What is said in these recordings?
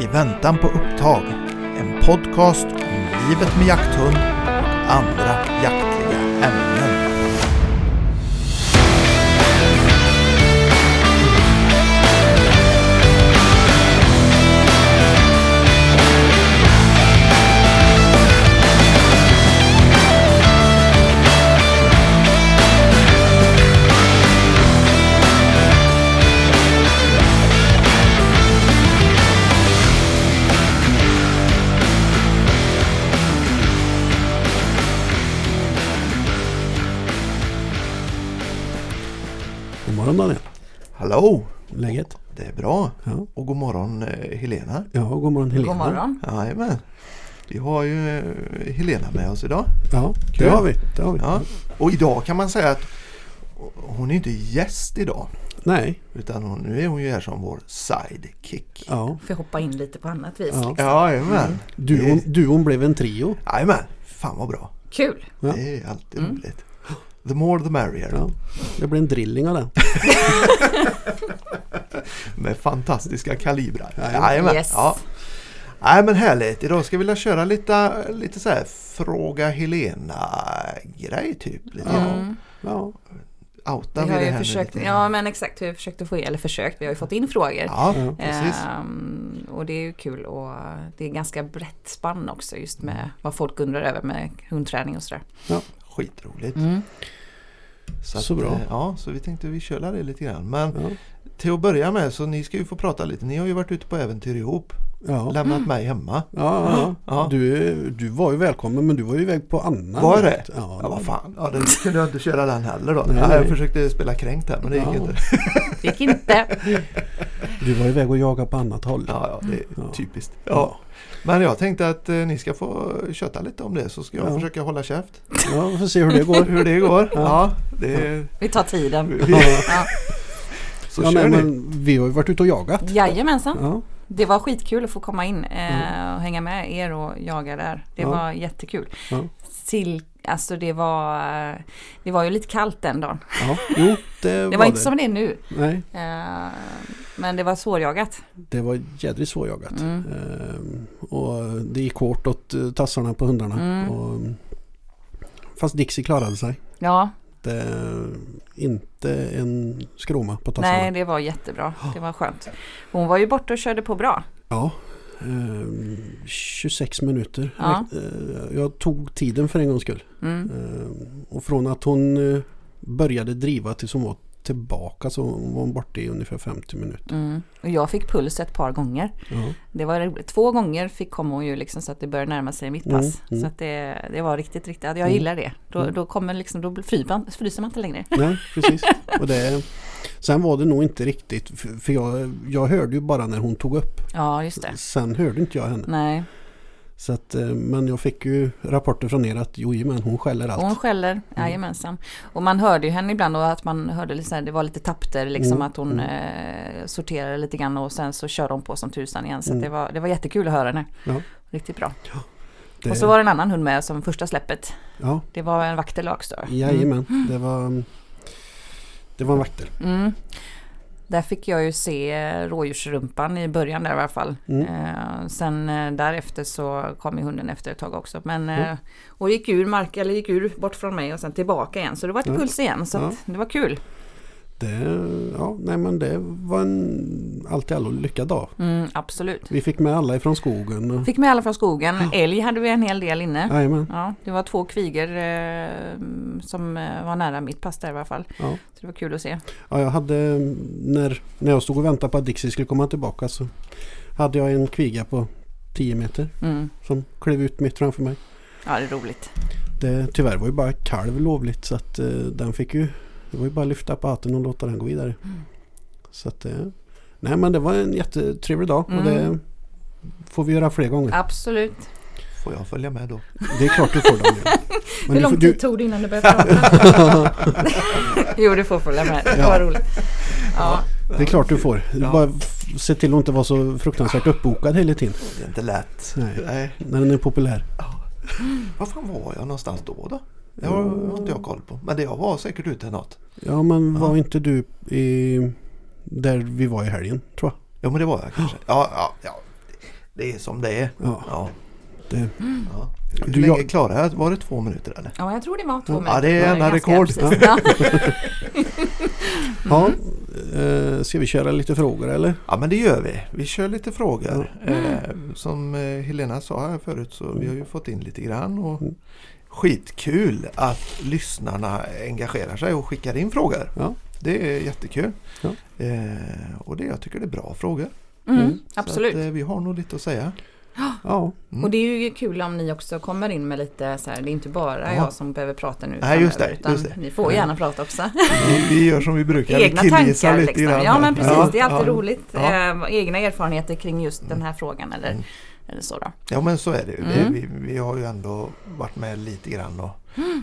I väntan på upptag. En podcast om livet med jakthund och andra jaktliga ämnen. Daniel. Hallå! Läget? Det är bra. Ja. Och god morgon eh, Helena. Ja, god morgon Helena. God morgon. Jajamän. Vi har ju eh, Helena med oss idag. Ja, Kul. det har vi. Det har vi. Ja. Och idag kan man säga att hon är inte gäst idag. Nej. Utan hon, nu är hon ju här som vår sidekick. Ja. Får hoppa in lite på annat vis? Ja. Liksom. Jajamän. Duon, duon blev en trio. Jajamän. Fan vad bra. Kul! Ja. Det är alltid Mm. roligt. The more the merrier. Ja. Det blev en drilling av den. Med fantastiska kalibrar. Jajamän. Yes. Ja. Nej men härligt. Idag ska vi vilja köra lite, lite så här fråga Helena-grej typ. Lite Ja. Mm. Ja. Outa Vi har det ju försökt, lite- ja men exakt, vi har försökt att få, eller försökt, vi har ju fått in frågor. Ja, Ja. precis. Ehm, och det är ju kul och det är ganska brett spann också just med vad folk undrar över med hundträning och sådär. Skitroligt. Mm. Att, Så bra. eh, Ja, så vi tänkte vi kör det lite grann. Men Ja. till att börja med så ni ska ju få prata lite. Ni har ju varit ute på äventyr ihop. Ja. Lämnat mig hemma. Ja, ja. Ja. Du, du var ju välkommen men du var ju iväg på annan. Var det? Ja, Ja, vad fan. Ja, då kunde jag inte köra den heller då. Nej, ja, jag nej. försökte spela kränkt här men det gick inte. Det gick inte. Du var iväg och jagade på annat håll. Ja, ja, det är Ja. typiskt. Ja. Men jag tänkte att eh, ni ska få köta lite om det så ska jag Ja. försöka hålla käft. Ja, vi får se hur det går. Hur det går. Ja, Ja. det Vi tar tiden. vi, Ja. Ja. Så ja, kör nej, ni. men vi har ju varit ute och jagat. Jajamensan. Ja. Det var skitkul att få komma in eh, och hänga med er och jaga där. Det Ja. var jättekul. Ja. Sill, alltså det var, eh, det var ju lite kallt den dagen. ja. Jo, det, Det var inte som det är nu. Nej, Eh, men det var svårjagat. det var jädrigt svårjagat. Mm. Ehm, och det gick hårt åt eh, tassarna på hundarna. Mm. Och, fast Dixie klarade sig. Ja, Det inte en skroma på tassarna. nej det var jättebra. Det var skönt. Hon var ju borta och körde på bra. Ja, ehm, 26 minuter. Ja. Eh, Jag tog tiden för en gångs skull. Mm. Ehm, och från att hon eh, började driva tills hon var tillbaka så var hon borta i ungefär 50 minuter. Mm. Och jag fick puls ett par gånger. Ja. Det var. Två gånger fick komma hon ju liksom så att det började närma sig mitt pass. Mm, mm. Så att det, det var riktigt, riktigt. Jag Mm. gillar det. Då, Mm. då kommer liksom, då fryser man, fryser man inte längre. Nej, precis. Och det, sen var det nog inte riktigt, för för jag, jag hörde ju bara när hon tog upp. Ja, just det. Sen hörde inte jag henne. Nej, Så att, eh, men jag fick ju rapporter från er att jo, men hon skäller allt. hon skäller. Jajamensan. Och man hörde ju henne ibland och att man hörde här, det var lite tapter liksom Mm, att hon eh, sorterade lite grann och sen så körde hon på som tusan igen. Så Mm. det, var, det var jättekul att höra henne. Ja. Riktigt bra. Det, Och så var det en annan hund med som första släppet. Ja, Det var en vaktel också. jajamän. Det var, det var en vaktel. Mm. Där fick jag ju se eh, rådjursrumpan i början där i alla fall. Mm. Eh, sen eh, därefter så kom ju hunden efter ett tag också. Men, eh, Mm. och gick ur mark, eller gick ur bort från mig och sen tillbaka igen. Så det var ett Ja. puls igen. Så det var kul. Det, ja, nej men det var en allt i allo lyckad dag. Mm, absolut. Vi fick med alla ifrån skogen. Fick med alla från skogen. Älg hade vi en hel del inne. jajamän. Ja, det var två kvigor eh, som eh, var nära mitt pass där i alla fall. Ja. Så det var kul att se. Ja, jag hade, när, när jag stod och väntade på att Dixie skulle komma tillbaka så hade jag en kviga på 10 meter Mm. som klev ut mitt framför mig. Ja, det är roligt. Det, tyvärr var ju bara kalv lovligt så att eh, den fick ju Det var ju bara att lyfta på hatten och låta den gå vidare. Mm. Så att eh, Nej men det var en jättetrevlig dag och Mm. det får vi göra fler gånger. Absolut. Får jag följa med då? Det är klart du får Daniel. Men Hur du lång tid tog det innan du började prata? jo, du får följa med. Det Ja. var roligt. Ja. Det är klart du får. Du Ja. bara se till att inte vara så fruktansvärt uppbokad hela tiden. Det är inte lätt. Nej. Nej. När den är populär. Var fan var jag någonstans då då? Det har, har inte jag koll på. Men det jag var säkert ute något. Ja men Ja. var inte du i, där vi var i helgen tror jag? Ja men det var jag kanske. Ja, ja, ja. det är som det är. Ja, Ja. det, Ja. Hur Du, länge jag- klarade jag? Var det två minuter eller? Ja, jag tror det var två Ja, minuter. det är ganska rekord. precis. Ja. ja, eh, ska vi köra lite frågor eller? Ja men det gör vi. Vi kör lite frågor. Eh, som eh, Helena sa här förut så vi har ju fått in lite grann. Och Mm. Skitkul att lyssnarna engagerar sig och skickar in frågor. Ja. Det är jättekul. Ja. Eh, och det, jag tycker det är bra frågor. Mm, Så absolut. att, eh, vi har nog lite att säga. Ja, Mm. Och det är ju kul om ni också kommer in med lite så här, det är inte bara Ja. jag som behöver prata nu Nej, just det, utan just det. ni får gärna prata också. Vi, vi gör som vi brukar. Egna tankar lite liksom. Ja men precis, Ja, det är alltid ja. roligt. Ja. Eh, egna erfarenheter kring just den här frågan eller, Mm. Eller så då. Ja men så är det ju. Mm. vi, vi har ju ändå varit med lite grann och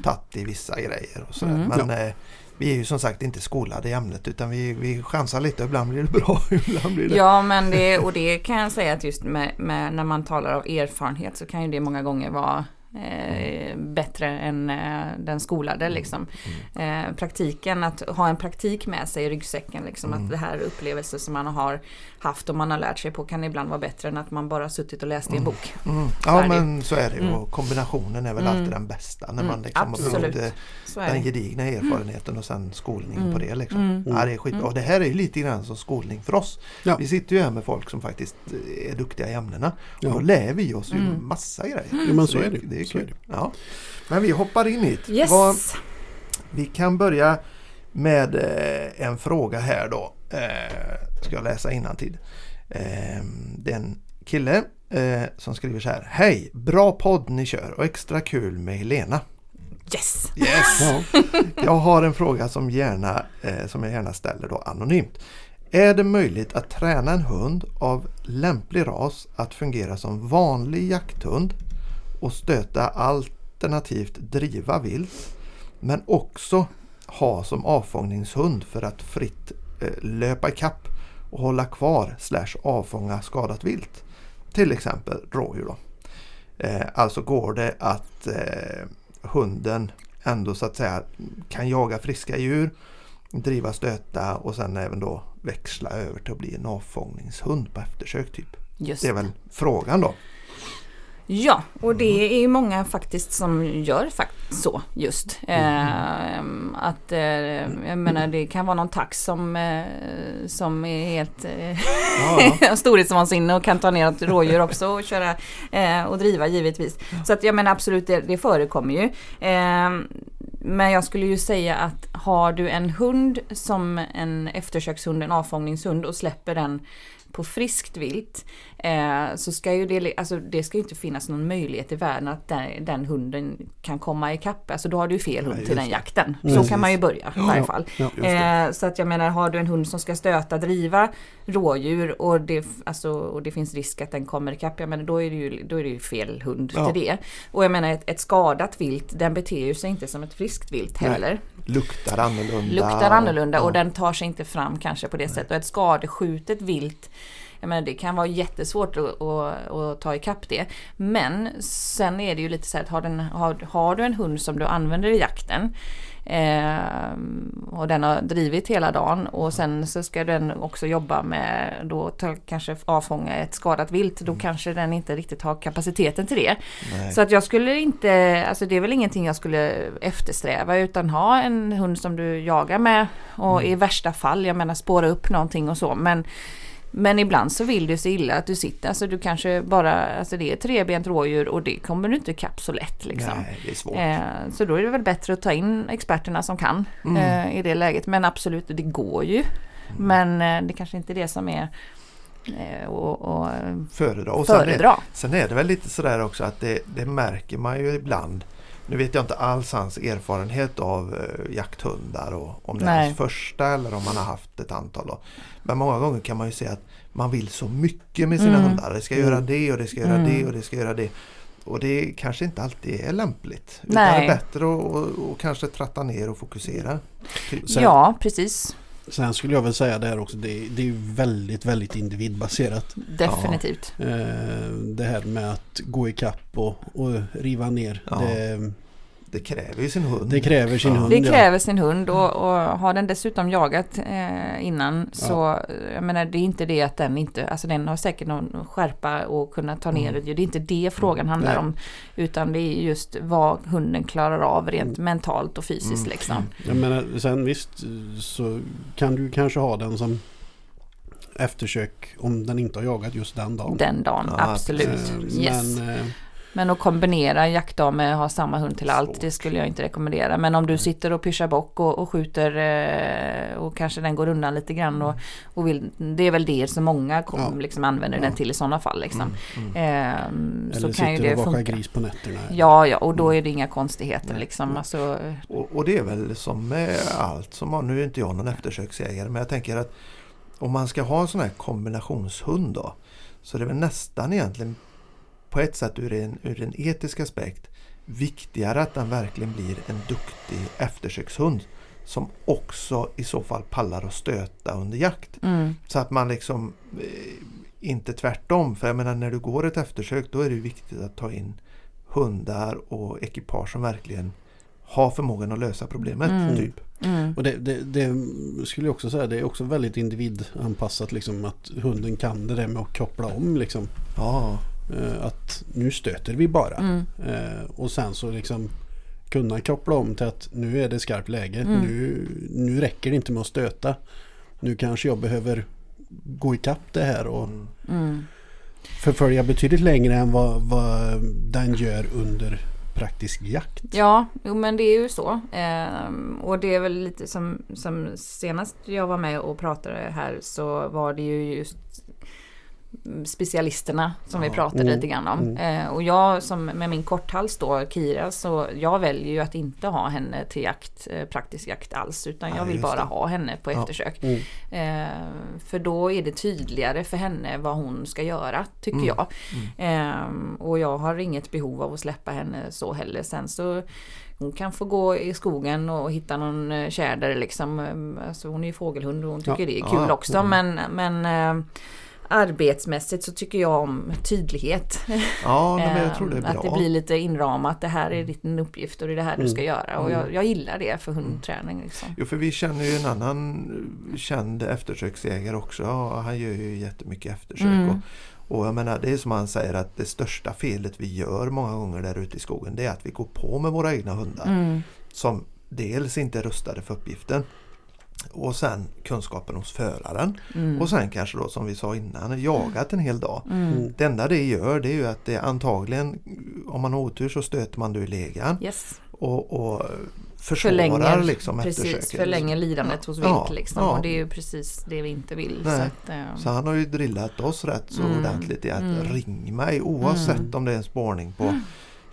tagit i vissa grejer och sådär. Mm. Men eh, vi är ju som sagt inte skolade i ämnet utan vi, vi chansar lite. Ibland blir det bra, ibland blir det... Ja men det, och det kan jag säga att just med, med när man talar av erfarenhet så kan ju det många gånger vara eh, bättre än eh, den skolade liksom. Mm. Eh, praktiken, att ha en praktik med sig i ryggsäcken liksom. Mm. Att det här upplevelser som man har haft och man har lärt sig på kan ibland vara bättre än att man bara suttit och läst i en bok. Mm. Så är Ja men så är det ju. Mm. och kombinationen är väl Mm. alltid den bästa. När Mm, man liksom har absolut. fått eh, den gedigna erfarenheten och sen skolning Mm. på det. Liksom. Mm. Ja, det är skitbra. Och det här är ju lite grann som skolning för oss. Ja. Vi sitter ju här med folk som faktiskt eh, är duktiga i ämnena. Ja. Och då lär vi oss ju Mm. massa grejer. Ja, men så är det. Det är Är kul. Ja. Men vi hoppar in hit. Yes! Vi kan börja med eh, en fråga här då. Eh, ska jag läsa innantill. Eh, det är en kille eh, som skriver så här. Hej! Bra podd ni kör och extra kul med Helena. Yes! Yes! ja. Jag har en fråga som, gärna, som jag gärna ställer då anonymt. Är det möjligt att träna en hund av lämplig ras att fungera som vanlig jakthund och stöta alternativt driva vilt men också ha som avfångningshund för att fritt eh, löpa ikapp och hålla kvar slash avfånga skadat vilt. Till exempel rådjur då. Eh, alltså går det att eh, hunden ändå så att säga kan jaga friska djur, driva stöta och sen även då växla över till att bli en avfångningshund på eftersök typ. Just Det är väl frågan då. Ja, och det är ju många faktiskt som gör så just. Eh, att eh, jag menar det kan vara någon tax som, eh, som är helt Ja, storhetsvansinne och kan ta ner ett rådjur också och köra eh, och driva givetvis. Så att jag menar absolut det, det förekommer ju. Eh, men jag skulle ju säga att har du en hund som en eftersökshund, en avfångningshund och släpper den på friskt vilt eh, så ska ju det, alltså det ska ju inte finnas någon möjlighet i världen att den, den hunden kan komma ikapp. Alltså då har du fel hund Nej, till den jakten. Så Precis. kan man ju börja i varje fall. Ja. Eh, så att jag menar, har du en hund som ska stöta, driva rådjur och det, alltså, och det finns risk att den kommer ikapp, jag menar, då, är det ju, då är det ju fel hund Ja. till det. Och jag menar, ett, ett skadat vilt, den beter ju sig inte som ett friskt vilt Nej. heller. Luktar annorlunda. Luktar annorlunda och Ja. den tar sig inte fram kanske på det sättet. Och ett skadeskjutet vilt jag menar, det kan vara jättesvårt att, att, att ta ikapp det. Men sen är det ju lite så här att har, den, har, har du en hund som du använder i jakten eh, och den har drivit hela dagen och sen så ska den också jobba med då ta, kanske avfånga ett skadat vilt. Då kanske den inte riktigt har kapaciteten till det. Nej. Så att jag skulle inte, alltså det är väl ingenting jag skulle eftersträva utan ha en hund som du jagar med och i värsta fall, jag menar spåra upp någonting och så men men ibland så vill det så illa att du sitter, alltså du kanske bara, alltså det är trebent rådjur och det kommer du inte ikapp så lätt liksom. Nej, det är svårt. Eh, så då är det väl bättre att ta in experterna som kan Mm. eh, i det läget. Men absolut, det går ju. Men eh, det kanske inte är det som är eh, och, och Föredra. Och sen är, föredra. sen är det väl lite sådär också att det, det märker man ju ibland. Nu vet jag inte alls hans erfarenhet av eh, jakthundar och om det är Nej. hans första eller om man har haft ett antal. Då. Men många gånger kan man ju se att man vill så mycket med sina Mm. hundar. Det ska göra Mm. det och det ska göra Mm. det och det ska göra det. Och det kanske inte alltid är lämpligt. Utan Nej. det är bättre att och, och kanske tratta ner och fokusera. Sen- Ja, precis. Sen skulle jag väl säga det här också, det, är- det är väldigt, väldigt individbaserat. Definitivt. Eh, det här med att gå i kapp och, och riva ner. Ja. Det, det kräver ju sin hund. Det kräver sin Ja. hund. Det ja. kräver sin hund och, och har den dessutom jagat eh, innan så jag menar det är inte det att den inte, alltså den har säkert någon skärpa och kunna ta ner det. Det är inte det frågan handlar Nej. om. Utan det är just vad hunden klarar av rent mentalt och fysiskt liksom. Jag menar, sen visst så kan du kanske ha den som eftersök om den inte har jagat just den dagen. Den dagen, Ja, absolut. Eh, Yes. Men eh, Men att kombinera jaktdag med att ha samma hund till allt, det skulle jag inte rekommendera. Men om du sitter och pyschar bock och, och skjuter eh, och kanske den går undan lite grann och, och vill, det är väl det som många kom, Ja. liksom använder den till i sådana fall. Liksom. Ehm, eller så kan ju sitter det och vakar gris på nätterna. Ja, ja, och då är det inga konstigheter liksom. Alltså, Och, och det är väl som med allt som nu är inte jag någon eftersöksjägare men jag tänker att om man ska ha en sån här kombinationshund då så är det väl nästan egentligen på ett sätt ur en, ur en etisk aspekt viktigare att den verkligen blir en duktig eftersökshund som också i så fall pallar att stöta under jakt. mm, Så att man liksom eh, inte tvärtom. För jag menar när du går ett eftersök då är det viktigt att ta in hundar och ekipage som verkligen har förmågan att lösa problemet. Mm. Typ. mm, Och det, det, det skulle jag också säga, det är också väldigt individanpassat liksom att hunden kan det där med att koppla om liksom. Ja, Att nu stöter vi bara. mm, Eh, Och sen så liksom kunna koppla om till att nu är det skarpt läge. Mm. Nu, nu räcker det inte med att stöta. Nu kanske jag behöver gå ikapp det här och mm. mm. förfölja betydligt längre än vad, vad den gör under praktisk jakt. Ja, jo, men det är ju så. Ehm, och det är väl lite som, som senast jag var med och pratade här så var det ju just specialisterna som vi Ja. pratade Mm. lite grann om. Mm. Eh, och jag som med min korthals då, Kira, så jag väljer ju att inte ha henne till jakt, eh, praktisk jakt alls. Utan Ja, jag vill bara det. ha henne på Ja. eftersök. Mm. Eh, för då är det tydligare för henne vad hon ska göra, tycker Mm. jag. Eh, och jag har inget behov av att släppa henne så heller. Sen så hon kan få gå i skogen och hitta någon eh, tjäder liksom. Eh, Alltså hon är ju fågelhund och hon tycker det är kul också. Men, men eh, arbetsmässigt så tycker jag om tydlighet. ja men jag tror det är Eh, bra. Att det blir lite inramat. Det här är din uppgift och det är det här du Mm. ska göra. Och jag, jag gillar det för hundträning. Liksom. Jo, för vi känner ju en annan känd eftersöksjägare också. Han gör ju jättemycket eftersök. Mm. Och, och jag menar, det är som han säger att det största felet vi gör många gånger där ute i skogen det är att vi går på med våra egna hundar. Mm. Som dels inte är rustade för uppgiften. Och sen kunskapen hos föraren. Mm. Och sen kanske då som vi sa innan, jagat en hel dag. Mm. Det enda det gör det är ju att det antagligen, om man har otur så stöter man då i legan. Yes. Och, och försvarar Förlänger, liksom precis, eftersöket. förlänger lidandet hos Ja, vilt liksom. ja. Och det är ju precis det vi inte vill. Så att, eh, Så han har ju drillat oss rätt så Mm. ordentligt i att Mm. ring mig oavsett Mm. om det är en spårning på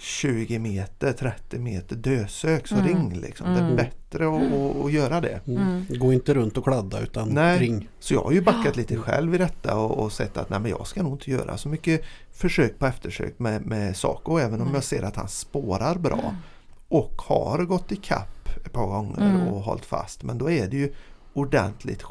20 meter, 30 meter dösök så Mm. ring liksom. Det är Mm. bättre att, att, att göra det. Mm. Mm. Gå inte runt och kladda utan Nej. ring. Så jag har ju backat lite själv i detta och, och sett att nej, men jag ska nog inte göra så mycket försök på eftersök med, med Saco även om jag ser att han spårar bra och har gått i kapp ett par gånger Mm. och hållit fast. Men då är det ju ordentligt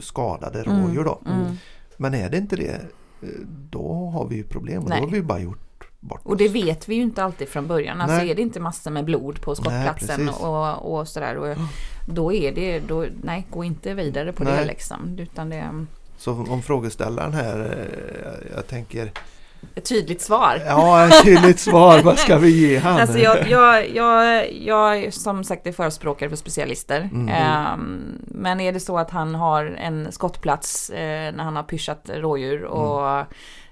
skadade Mm. rådjur då. Mm. Men är det inte det eh, då har vi ju problem och Nej. då har vi ju bara gjort bort Och det vet vi ju inte alltid från början. Alltså Nej. är det inte massor med blod på skottplatsen precis. och, och sådär. Och då är det, då, nej gå inte vidare på det Nej. liksom. Utan det är Så om frågeställaren här, eh, jag tänker ett tydligt svar. Ja, ett tydligt svar. Vad ska vi ge han? Alltså jag, jag, jag, jag är som sagt är förespråkare för specialister. Mm. Ehm, men är det så att han har en skottplats eh, när han har pyschat rådjur och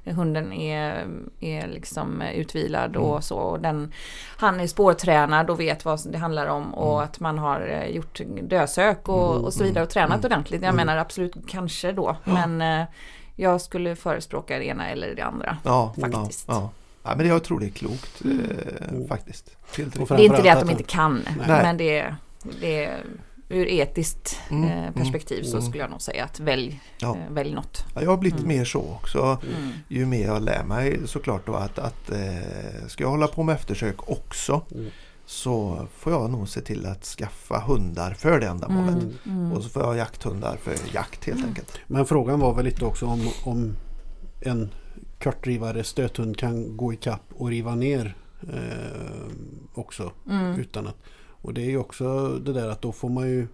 hunden är, är liksom utvilad Mm. och så. Och den, han är spårtränad och vet vad det handlar om och Mm. att man har eh, gjort dösök och, och så vidare och tränat Mm. ordentligt. Jag menar absolut kanske då. Ja. Men eh, jag skulle förespråka det ena eller det andra. Ja, faktiskt. Ja, ja. ja, men jag tror det är klokt eh, Mm. faktiskt. Det är inte det att de inte kan, Nej. men det det är ur etiskt Mm, eh, perspektiv så mm. skulle jag nog säga att välj, Ja. eh, välj något. Ja, jag har blivit Mm. mer så också. Mm. Ju mer jag lär mig såklart då att, att eh, ska jag hålla på med eftersök också Mm. så får jag nog se till att skaffa hundar för det ändamålet. Mm. Mm. Och så får jag jakthundar för jakt helt enkelt. Men frågan var väl lite också om, om en kortdrivare stöthund kan gå i kapp och riva ner eh, också. Mm. Utan att, och det är ju också det där att då får man ju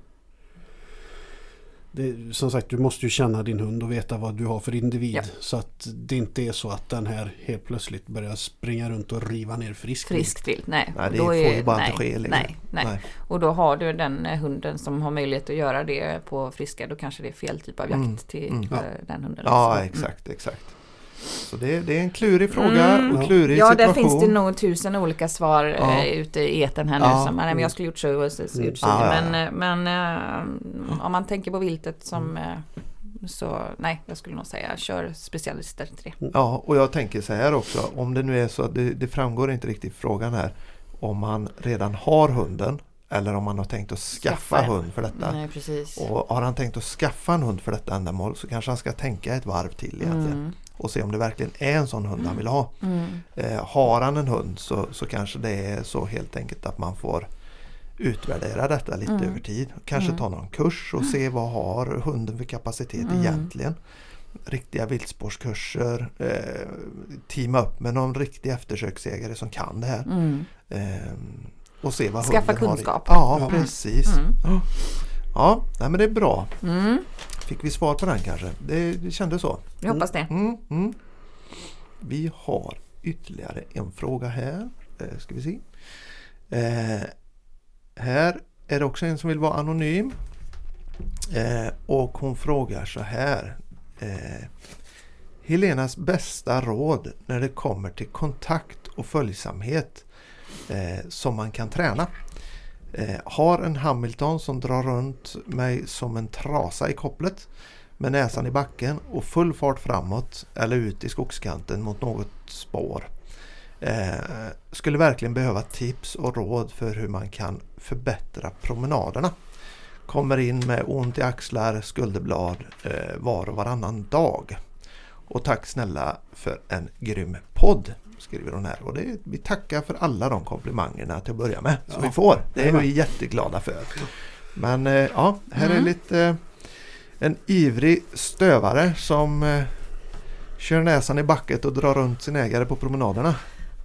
det, som sagt, du måste ju känna din hund och veta vad du har för individ. Ja. Så att det inte är så att den här helt plötsligt börjar springa runt och riva ner frisk vilt. Friskt vilt, nej. Nej, det Då får är- ju bara nej, inte ske. liksom. Nej, nej. Och då har du den eh, hunden som har möjlighet att göra det på friska. Då kanske det är fel typ av jakt Mm, till mm. Ja. den hunden. Ja, exakt, exakt. Så det, det är en klurig fråga Mm. och klurig Ja, där situation. finns det nog tusen olika svar Ja. eh, ute i etern här nu. Ja. Som, nej, men jag skulle gjort så och så, så, gjort så. Ja, ja, ja. Men, eh, men eh, om man tänker på viltet som eh, så nej, jag skulle nog säga kör specialister till det. Ja, och jag tänker så här också. Om det nu är så att det, det framgår inte riktigt frågan här. Om man redan har hunden eller om man har tänkt att skaffa Skaffa. hund för detta. Nej. Och har han tänkt att skaffa en hund för detta ändamål så kanske han ska tänka ett varv till egentligen. Mm, Och se om det verkligen är en sån hund han vill ha. mm, Eh, har han en hund så, så kanske det är så helt enkelt att man får utvärdera detta lite Mm. över tid. Kanske Mm. ta någon kurs och se vad har hunden för kapacitet Mm. egentligen. Riktiga viltspårskurser, eh, teama upp med någon riktig eftersöksägare som kan det här. mm. Eh, och se vad Skaffa hunden kunskap. har. Ja, precis. Mm. Ja, ja nej, men det är bra. Mm, Fick vi svar på den kanske? Det, det kändes så. jag hoppas det. Mm, mm. Vi har ytterligare en fråga här. Eh, ska vi se. Eh, här är det också en som vill vara anonym. Eh, och hon frågar så här. Eh, Helenas bästa råd när det kommer till kontakt och följsamhet eh, som man kan träna. Eh, har en Hamilton som drar runt mig som en trasa i kopplet med näsan i backen och full fart framåt eller ut i skogskanten mot något spår. Eh, skulle verkligen behöva tips och råd för hur man kan förbättra promenaderna. Kommer in med ont i axlar, skulderblad eh, var och varannan dag. Och tack snälla för en grym podd skriver hon här. Och det, vi tackar för alla de komplimangerna till att börja med som Ja, vi får. Det är vi jätteglada för. Men eh, ja, här är Mm. lite eh, en ivrig stövare som eh, kör näsan i backet och drar runt sin ägare på promenaderna.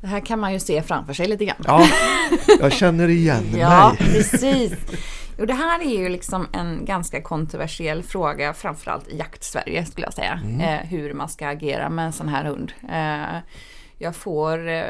Det här kan man ju se framför sig lite grann. Ja, jag känner igen Ja, mig. precis. Jo, det här är ju liksom en ganska kontroversiell fråga, framförallt i jakt-Sverige skulle jag säga. Mm. Eh, hur man ska agera med en sån här hund. Eh, jag får eh,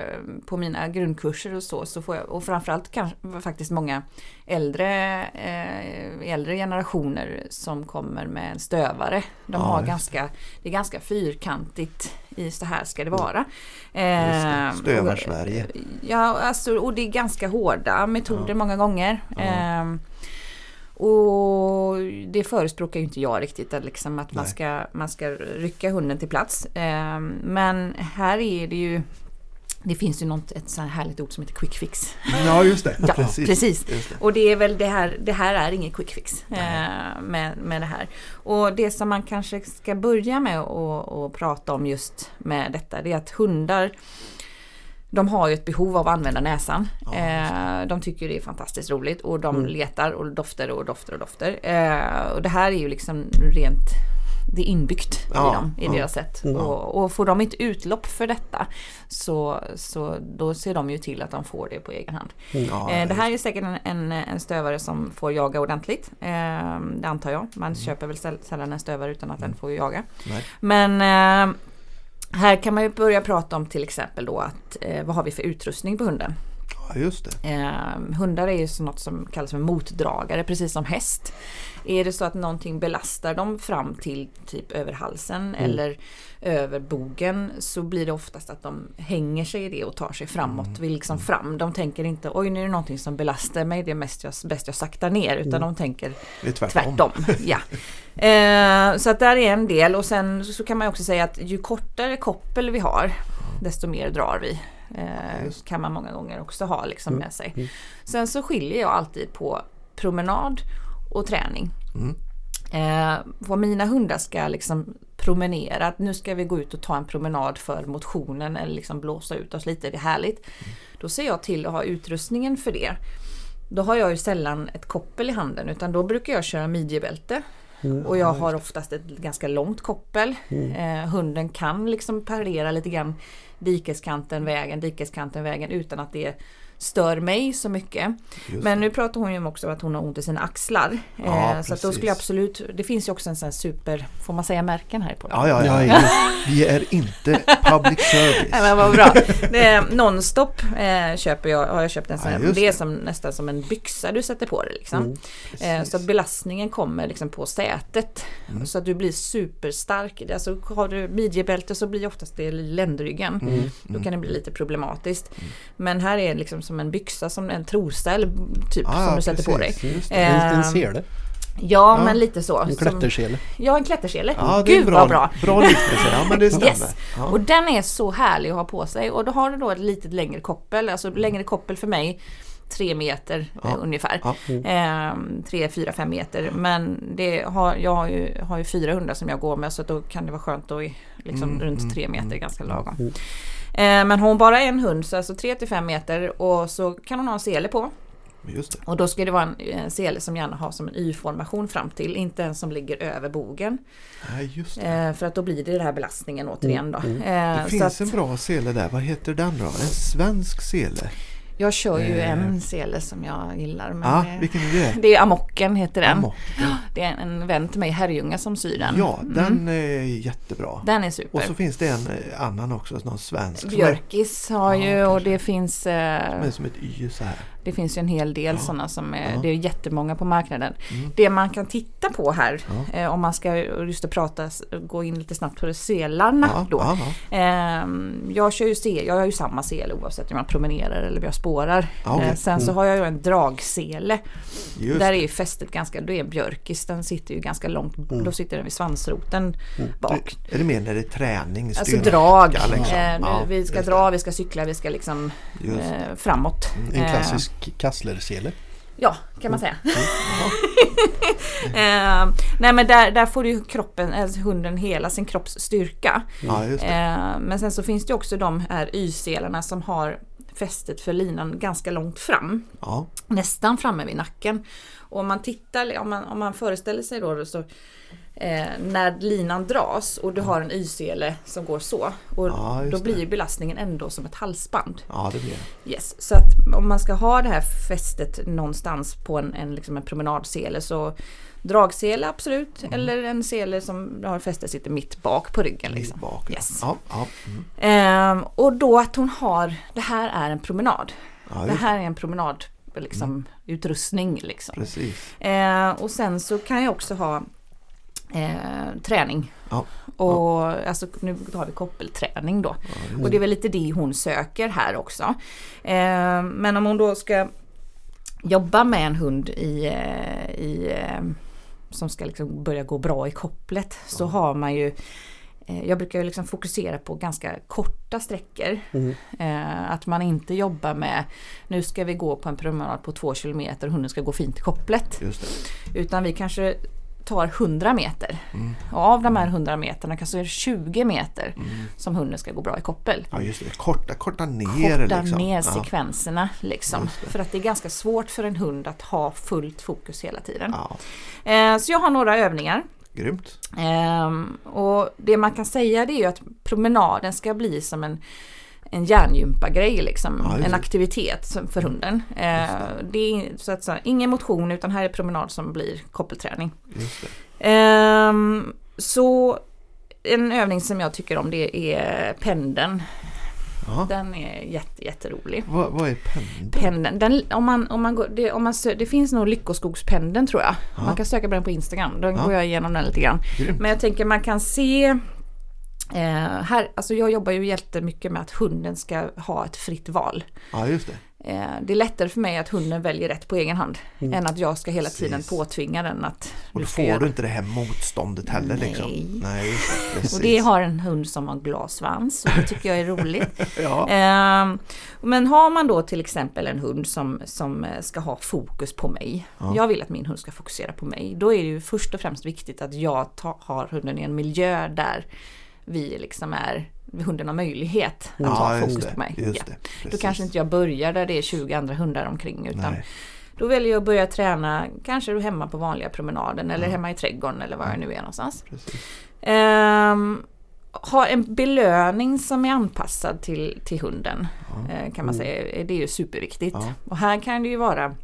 på mina grundkurser och så, så får jag, och framförallt kanske faktiskt många äldre, eh, äldre generationer som kommer med en stövare. De Ja, har ganska, det är ganska fyrkantigt i så här ska det vara. det. Eh, Stövar-Sverige. och- Ja, alltså, och det är ganska hårda metoder många gånger. Ja. Och det förespråkar ju inte jag riktigt, att, liksom att man, ska, man ska rycka hunden till plats. Ehm, men här är det ju det finns ju något, ett så här härligt ord som heter quick fix. Ja, just det. Ja, precis. Just det. Och det är väl det här, det här är ingen quick fix eh, med, med det här. Och det som man kanske ska börja med att prata om just med detta, det är att hundar de har ju ett behov av att använda näsan. Ja, eh, de tycker det är fantastiskt roligt och de Mm. letar och doftar och doftar och doftar. Eh, och det här är ju liksom rent det är inbyggt Ja, i dem, i ja. deras sätt. Ja. Och, och får de inte utlopp för detta så, så då ser de ju till att de får det på egen hand. Ja, Eh, det här är säkert en, en, en stövare som får jaga ordentligt. Eh, det antar jag. Man köper väl säll- sällan en stövare utan att den får jaga. Nej. Men eh, här kan man ju börja prata om till exempel då att eh, vad har vi för utrustning på hunden? Just det. Eh, hundar är ju något som kallas för motdragare, precis som häst. Är det så att någonting belastar dem fram till typ över halsen eller över bogen så blir det oftast att de hänger sig i det och tar sig framåt, vill liksom fram. De tänker inte oj nu är det någonting som belastar mig, det är mest jag, bäst jag saktar ner. Utan de tänker tvärtom. tvärtom. ja. eh, så att där är en del och sen så kan man också säga att ju kortare koppel vi har desto mer drar vi. Eh, kan man många gånger också ha liksom Mm. med sig. Mm. Sen så skiljer jag alltid på promenad och träning. Mm. Eh, mina hundar ska liksom promenera, att nu ska vi gå ut och ta en promenad för motionen eller liksom blåsa ut oss lite, det är härligt. Då ser jag till att ha utrustningen för det. Då har jag ju sällan ett koppel i handen utan då brukar jag köra midjebälte Mm. Och jag har oftast ett ganska långt koppel. Mm. Eh, hunden kan liksom parera lite grann dikeskanten, vägen, dikeskanten, vägen utan att det stör mig så mycket. Just Men nu pratar hon ju om också att hon har ont i sina axlar. Ja, eh, så att då skulle jag absolut, det finns ju också en sån här super, får man säga märken här på? Ja, ja, ja. Ja, Vi är inte public service. Nej men vad bra. Nonstop eh, köper jag, har jag köpt en sån Ja, här. det är som, nästan som en byxa du sätter på dig liksom. Mm. Eh, Precis. så att belastningen kommer liksom på sätet. Mm. Så att du blir superstark. Alltså har du midjebälte så blir oftast det ländryggen. Mm. Då kan det bli lite problematiskt. Men här är det liksom som en byxa, som en trosa typ Ja, som du sätter på dig. precis. Just det. Sele. Ja, Ja. men lite så. En Som- klättersele. Ja, en klättersele. Ja, det är Gud bra, vad bra. Bra liknelse, ja men det stämmer. Yes. Ja. Och den är så härlig att ha på sig. Och då har du då ett litet längre koppel. Alltså längre koppel för mig. Tre meter Ja. eh, ungefär. Ja. Ehm, tre, fyra, fem meter. Men det har, jag har ju, har ju fyra hundar som jag går med så då kan det vara skönt att liksom Mm, runt mm, tre meter mm, ganska lagom. mm. Ehm, men har hon bara en hund så alltså tre till fem meter och så kan hon ha en sele på. Och då ska det vara en, sele som gärna har som en Y-formation fram till, inte en som ligger över bogen. Nej. Eh, för att då blir det den här belastningen återigen då. Mm, Eh, Det finns att en bra sele där. Vad heter den då? En svensk sele? jag kör ju Eh. en sele som jag gillar. Men Ja, eh, vilken är det? det är Amocken heter den. Amocken. Det är en vän till mig, Herrljunga, som syr den. Ja, Mm. den är jättebra. Den är super. Och så finns det en eh, annan också, någon svensk. Björkis har ju Ja, och kanske. det finns, eh, Som är som ett Y så här. Det finns ju en hel del Ja. sådana som är, Ja. det är jättemånga på marknaden. Mm. Det man kan titta på här Ja. eh, om man ska just prata, gå in lite snabbt på det, selarna Ja, då. Ehm, jag kör ju sel, jag har ju samma sele oavsett om jag promenerar eller om jag spårar. Okej. Eh, sen så har jag ju en dragsele. Just Där är det. ju fästet ganska, då är en björkis, den sitter ju ganska långt, Mm. då sitter den vid svansroten bak. Är det mer när det är träning? Alltså drag. liksom? Eh, nu, vi ska dra, vi ska cykla, vi ska liksom eh, framåt. En Eh, klassisk kasslersele. Ja, kan man säga. Ja. Eh, nej men där, där får ju kroppen, alltså hunden hela sin kropps styrka. Det. Eh, men sen så finns det också de här Y-selarna som har fästet för linan ganska långt fram. Nästan framme vid nacken. Och om man tittar, om man, om man föreställer sig då så eh, när linan dras och du har en Y-sele som går så. Och Ja, då blir det. belastningen ändå som ett halsband. ja det blir det. Yes. Så att om man ska ha det här fästet någonstans på en, en, liksom en promenadsele så dragsele absolut. Mm. Eller en sele som har fästet sitter mitt bak på ryggen. Liksom. Bak. Yes. Ja, ja, mm. Ehm, och då att hon har, det här är en promenad. Det här är en promenad liksom, Mm. utrustning. Liksom. Precis. Eh, och sen så kan jag också ha eh, träning. Ja. Och alltså nu har vi koppelträning då. Ja, Och det är väl lite det hon söker här också. Eh, men om hon då ska jobba med en hund i, eh, i eh, som ska liksom börja gå bra i kopplet så har man ju eh, jag brukar ju liksom fokusera på ganska korta sträckor. Mm. Att man inte jobbar med nu ska vi gå på en promenad på två kilometer och hunden ska gå fint i kopplet. Utan vi kanske tar 100 meter. Mm. Och av de här 100 meterna kanske är det 20 meter Mm. som hunden ska gå bra i koppel. Ja, just det. Korta, korta ner Korta liksom. ner ja. sekvenserna liksom. Just det. För att det är ganska svårt för en hund att ha fullt fokus hela tiden. ja, Eh, så jag har några övningar. grymt. Ehm, och det man kan säga det är ju att promenaden ska bli som en en hjärngympa-grej liksom. En det. aktivitet för hunden. Eh, det är så att säga ingen motion utan här är promenad som blir koppelträning. Det. Ehm, så en övning som jag tycker om det är pendeln. Ja. Den är jätte, jätterolig. Vad, vad är pendeln? Pendeln, den, om man, om man går, det, om man sö, det finns nog Lyckoskogspendeln tror jag. Ja. Man kan söka på den på Instagram. Då Ja. går jag igenom den lite grann. Grymt. Men jag tänker man kan se eh, här, alltså jag jobbar ju jättemycket med att hunden ska ha ett fritt val. Ja, just det. Eh, det är lättare för mig att hunden väljer rätt på egen hand. Mm. Än att jag ska hela tiden Precis. påtvinga den att Och då får göra- du inte det här motståndet heller liksom. Nej. Nej, det. Precis. Och det har en hund som har glasvans och det tycker jag är roligt. Ja. Ehm, men har man då till exempel en hund som, som eh, ska ha fokus på mig. Ja. Jag vill att min hund ska fokusera på mig. Då är det ju först och främst viktigt att jag ta, har hunden i en miljö där vi liksom är, hunden har möjlighet att ha Ja, just fokus det. på mig. Just Ja. det. Då kanske inte jag börjar där det är 20 andra hundar omkring utan Nej. Då väljer jag att börja träna kanske hemma på vanliga promenaden eller Ja. hemma i trädgården eller var jag nu är någonstans. Ehm, ha en belöning som är anpassad till, till hunden Ja. eh, kan man säga. Det är ju superviktigt. Ja. Och här kan det ju vara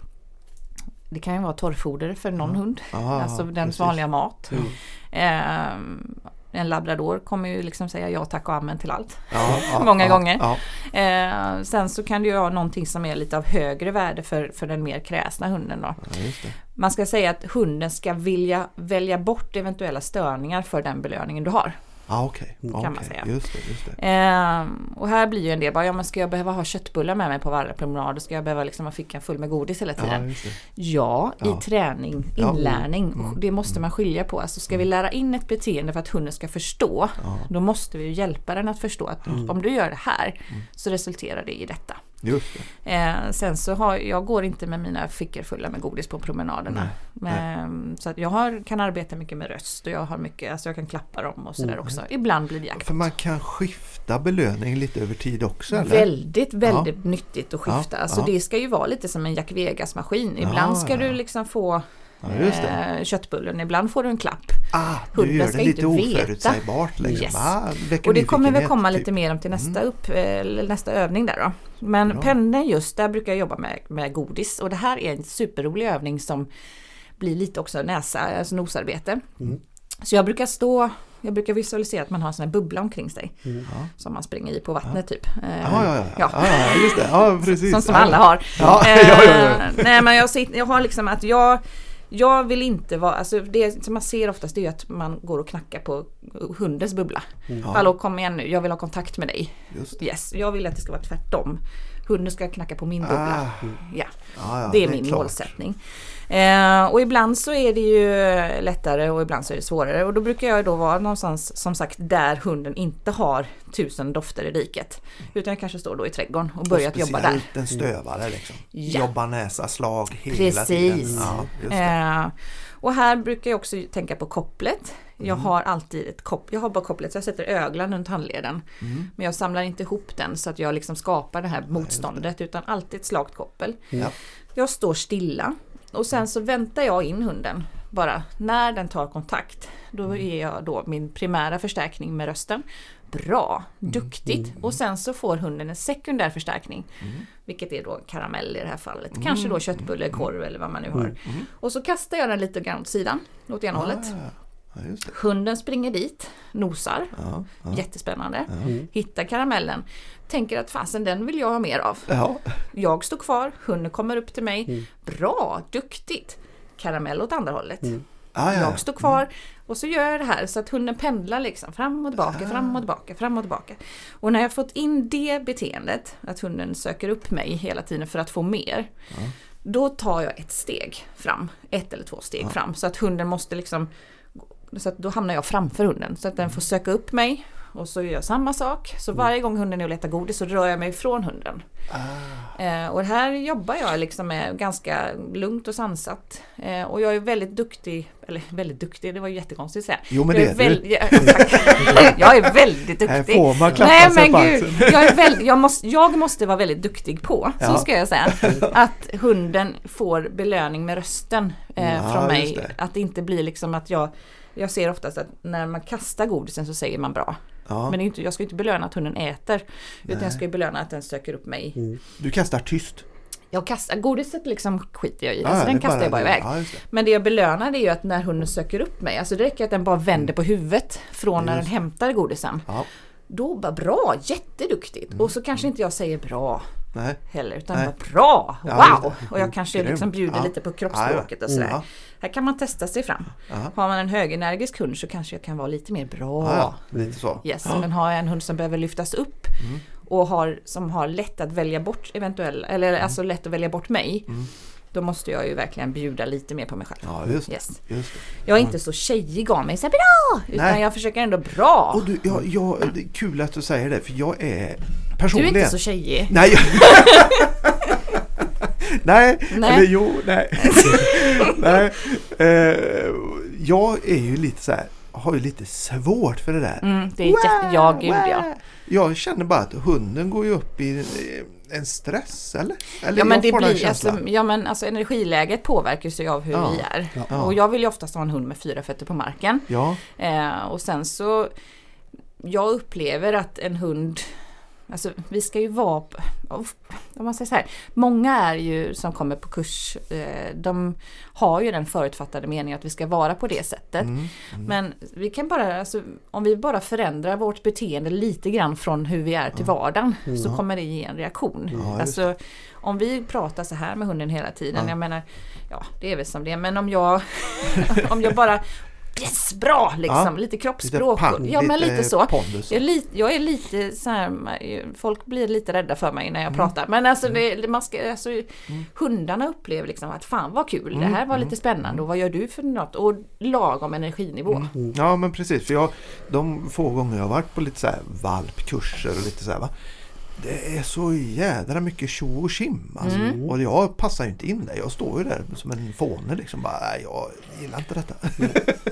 det kan ju vara torrfoder för någon hund. Alltså den precis. vanliga mat. Mm. Ehm, en labrador kommer ju liksom säga ja tack och amen till allt. Ja, ja, Många ja, gånger. Eh, sen så kan det ju vara någonting som är lite av högre värde för, för den mer kräsna hunden då. Man ska säga att hunden ska vilja välja bort eventuella störningar för den belöningen du har. Ja, okej. Kan man säga. Just det, just det. Ehm, och här blir ju en del bara, ja men ska jag behöva ha köttbullar med mig på varje promenad? Ska jag behöva liksom ha fickan full med godis hela Ja, tiden? Ja, Ja. i träning, Ja. inlärning. Mm. Och Det måste man skilja på. Alltså ska vi lära in ett beteende för att hunden ska förstå, Ja, då måste vi ju hjälpa den att förstå att om du gör det här så resulterar det i detta. Eh, sen så har jag går inte med mina fickor fulla med godis på promenaderna. Men, så att jag har, kan arbeta mycket med röst och jag har mycket, alltså jag kan klappa dem och sådär också. Ibland blir det jakt. För man kan skifta belöning lite över tid också eller? Väldigt, väldigt nyttigt att skifta. Ja, alltså ja. det ska ju vara lite som en Jack Vegas-maskin. Ibland Ja, ska ja. du liksom få Ja, eh, köttbullen, ibland får du en klapp. Ah, du Hunden gör ska det lite inte veta. oförutsägbart. Liksom. Yes. Ah, Och det kommer väl komma typ. lite mer om till nästa, Mm. upp, eh, nästa övning där då. Men Bra. pennor just, där brukar jag jobba med, med godis. Och det här är en superrolig övning som blir lite också näsa, alltså nosarbete. Mm. Så jag brukar stå, jag brukar visualisera att man har en sån här bubbla omkring sig. Mm. Som man springer i på vattnet typ. Eh, Ja, ja, ja. Ja. ja. just det. Ja, precis. Som ja. alla har. Ja, Eh, ja, ja, ja. Nej men jag, sitter, jag har liksom att jag jag vill inte vara, alltså det som man ser oftast är att man går och knackar på hundens bubbla. Ja, Hallå kom igen nu, jag vill ha kontakt med dig. Yes, jag vill att det ska vara tvärtom. Hunden ska knacka på min bubbla. Ah, Ja, ja, ja, det är min klart. målsättning. Eh, och ibland så är det ju lättare och ibland så är det svårare. Och då brukar jag då vara någonstans som sagt där hunden inte har tusen dofter i diket. Utan jag kanske står då i trädgården och börjar jobba där. Speciellt en stövare liksom. Ja. Jobba näsa, slag hela Precis. tiden. Ja, det. Eh, och här brukar jag också tänka på kopplet. Jag Mm. har alltid ett kopp, jag har bara kopplet så jag sätter öglan runt handleden. Mm. Men jag samlar inte ihop den så att jag liksom skapar det här motståndet utan alltid ett slakt koppel. Ja. Jag står stilla och sen så väntar jag in hunden. Bara när den tar kontakt. Då Mm. ger jag då min primära förstärkning med rösten. Bra, Mm. duktigt. Och sen så får hunden en sekundär förstärkning. Mm. Vilket är då karamell i det här fallet. Kanske då köttbulle, korv eller vad man nu har. Och så kastar jag den lite grann åt sidan, åt ena hållet. Mm. Ah, ja, just det. Hunden springer dit, nosar. Ja, ja. Jättespännande. Mm. Hittar karamellen. Tänker att fasen den vill jag ha mer av. Ja, Jag står kvar, hunden kommer upp till mig. Mm. Bra, duktigt. Karamell åt andra hållet. Mm. ah, ja, ja. Jag står kvar och så gör jag det här så att hunden pendlar liksom fram och tillbaka, fram och tillbaka, fram och tillbaka. Och när jag fått in det beteendet, att hunden söker upp mig hela tiden för att få mer. Ja. Då tar jag ett steg fram, ett eller två steg Ja. fram. Så att hunden måste liksom, så att då hamnar jag framför hunden. Så att den får söka upp mig. Och så gör jag samma sak. Så varje gång hunden är och letar godis så rör jag mig ifrån hunden. Ah, Eh, och här jobbar jag liksom med ganska lugnt och sansat. Eh, och jag är väldigt duktig, eller väldigt duktig, det var ju jättekonstigt att säga. Jo men jag det är väl, du. ja, tack. jag är väldigt Här duktig. får man klappa Nej sig men gud, jag, är väl, jag, måste, jag måste vara väldigt duktig på, så Ja. ska jag säga. Att hunden får belöning med rösten eh, Ja, från mig. det. Att det inte blir liksom att jag jag ser oftast att när man kastar godisen så säger man bra. Ja, Men inte, jag ska inte belöna att hunden äter. Utan Nej. jag ska belöna att den söker upp mig. Mm. du kastar tyst. Jag kastar, godiset liksom skiter jag i. Alltså den kastar jag bara iväg. Ja, det. Men det jag belönar det är ju att när hunden söker upp mig, alltså det räcker att den bara vänder på huvudet från när den hämtar godisen. Ja, Då bara bra, jätteduktigt. Och så kanske inte jag säger bra nej. heller utan Nej. bara bra, wow! Och jag kanske liksom bjuder Ja. lite på kroppsspråket och sådär. Ja, Här kan man testa sig fram. ja. Har man en högenergisk hund så kanske jag kan vara lite mer bra. Lite så. Yes, men har jag en hund som behöver lyftas upp Mm. och har, som har lätt att välja bort eventuella, eller Mm. alltså lätt att välja bort mig. Då måste jag ju verkligen bjuda lite mer på mig själv. Ja, just. Yes. Just. Jag är inte så tjejig av mig, så här, bra! Utan Nej. jag försöker ändå bra. Och du, jag, jag, det är kul att du säger det för jag är Du är personligen... inte så tjejig. Nej. nej, Nej. eller jo, nej. nej. Eh, jag är ju lite så här, har ju lite svårt för det där. Mm, det är jätte... Ja, gud ja. Jag känner bara att hunden går ju upp i... en stress eller? eller Ja men, det blir, alltså, ja men alltså energiläget påverkas ju av hur Ja. vi är. Ja. Och jag vill ju oftast ha en hund med fyra fötter på marken. Ja, Eh, och sen så, jag upplever att en hund, alltså vi ska ju vara, om man säger så här, många är ju som kommer på kurs, eh, de har ju den förutfattade meningen att vi ska vara på det sättet. mm, Men vi kan bara, alltså, om vi bara förändrar vårt beteende lite grann från hur vi är till vardagen så kommer det ge en reaktion. Ja, alltså, om vi pratar så här med hunden hela tiden, Ja. jag menar, ja det är väl som det men om jag, om jag bara Yes, bra! Liksom, Ja, lite lite kroppsspråk. pang, ja, men lite så. pondus. Jag är, lite, jag är lite så här, folk blir lite rädda för mig när jag pratar. Men alltså, det, det- man ska, alltså hundarna upplever liksom att fan vad kul, det här var lite spännande och vad gör du för något? Och lagom energinivå. Ja men precis, för jag, de få gånger jag har varit på lite så här valpkurser och lite så här va. Det är så jädra mycket tjo och tjim alltså. Mm. Och jag passar ju inte in där. Jag står ju där som en fåne liksom. Bara, "Nej, jag gillar inte detta.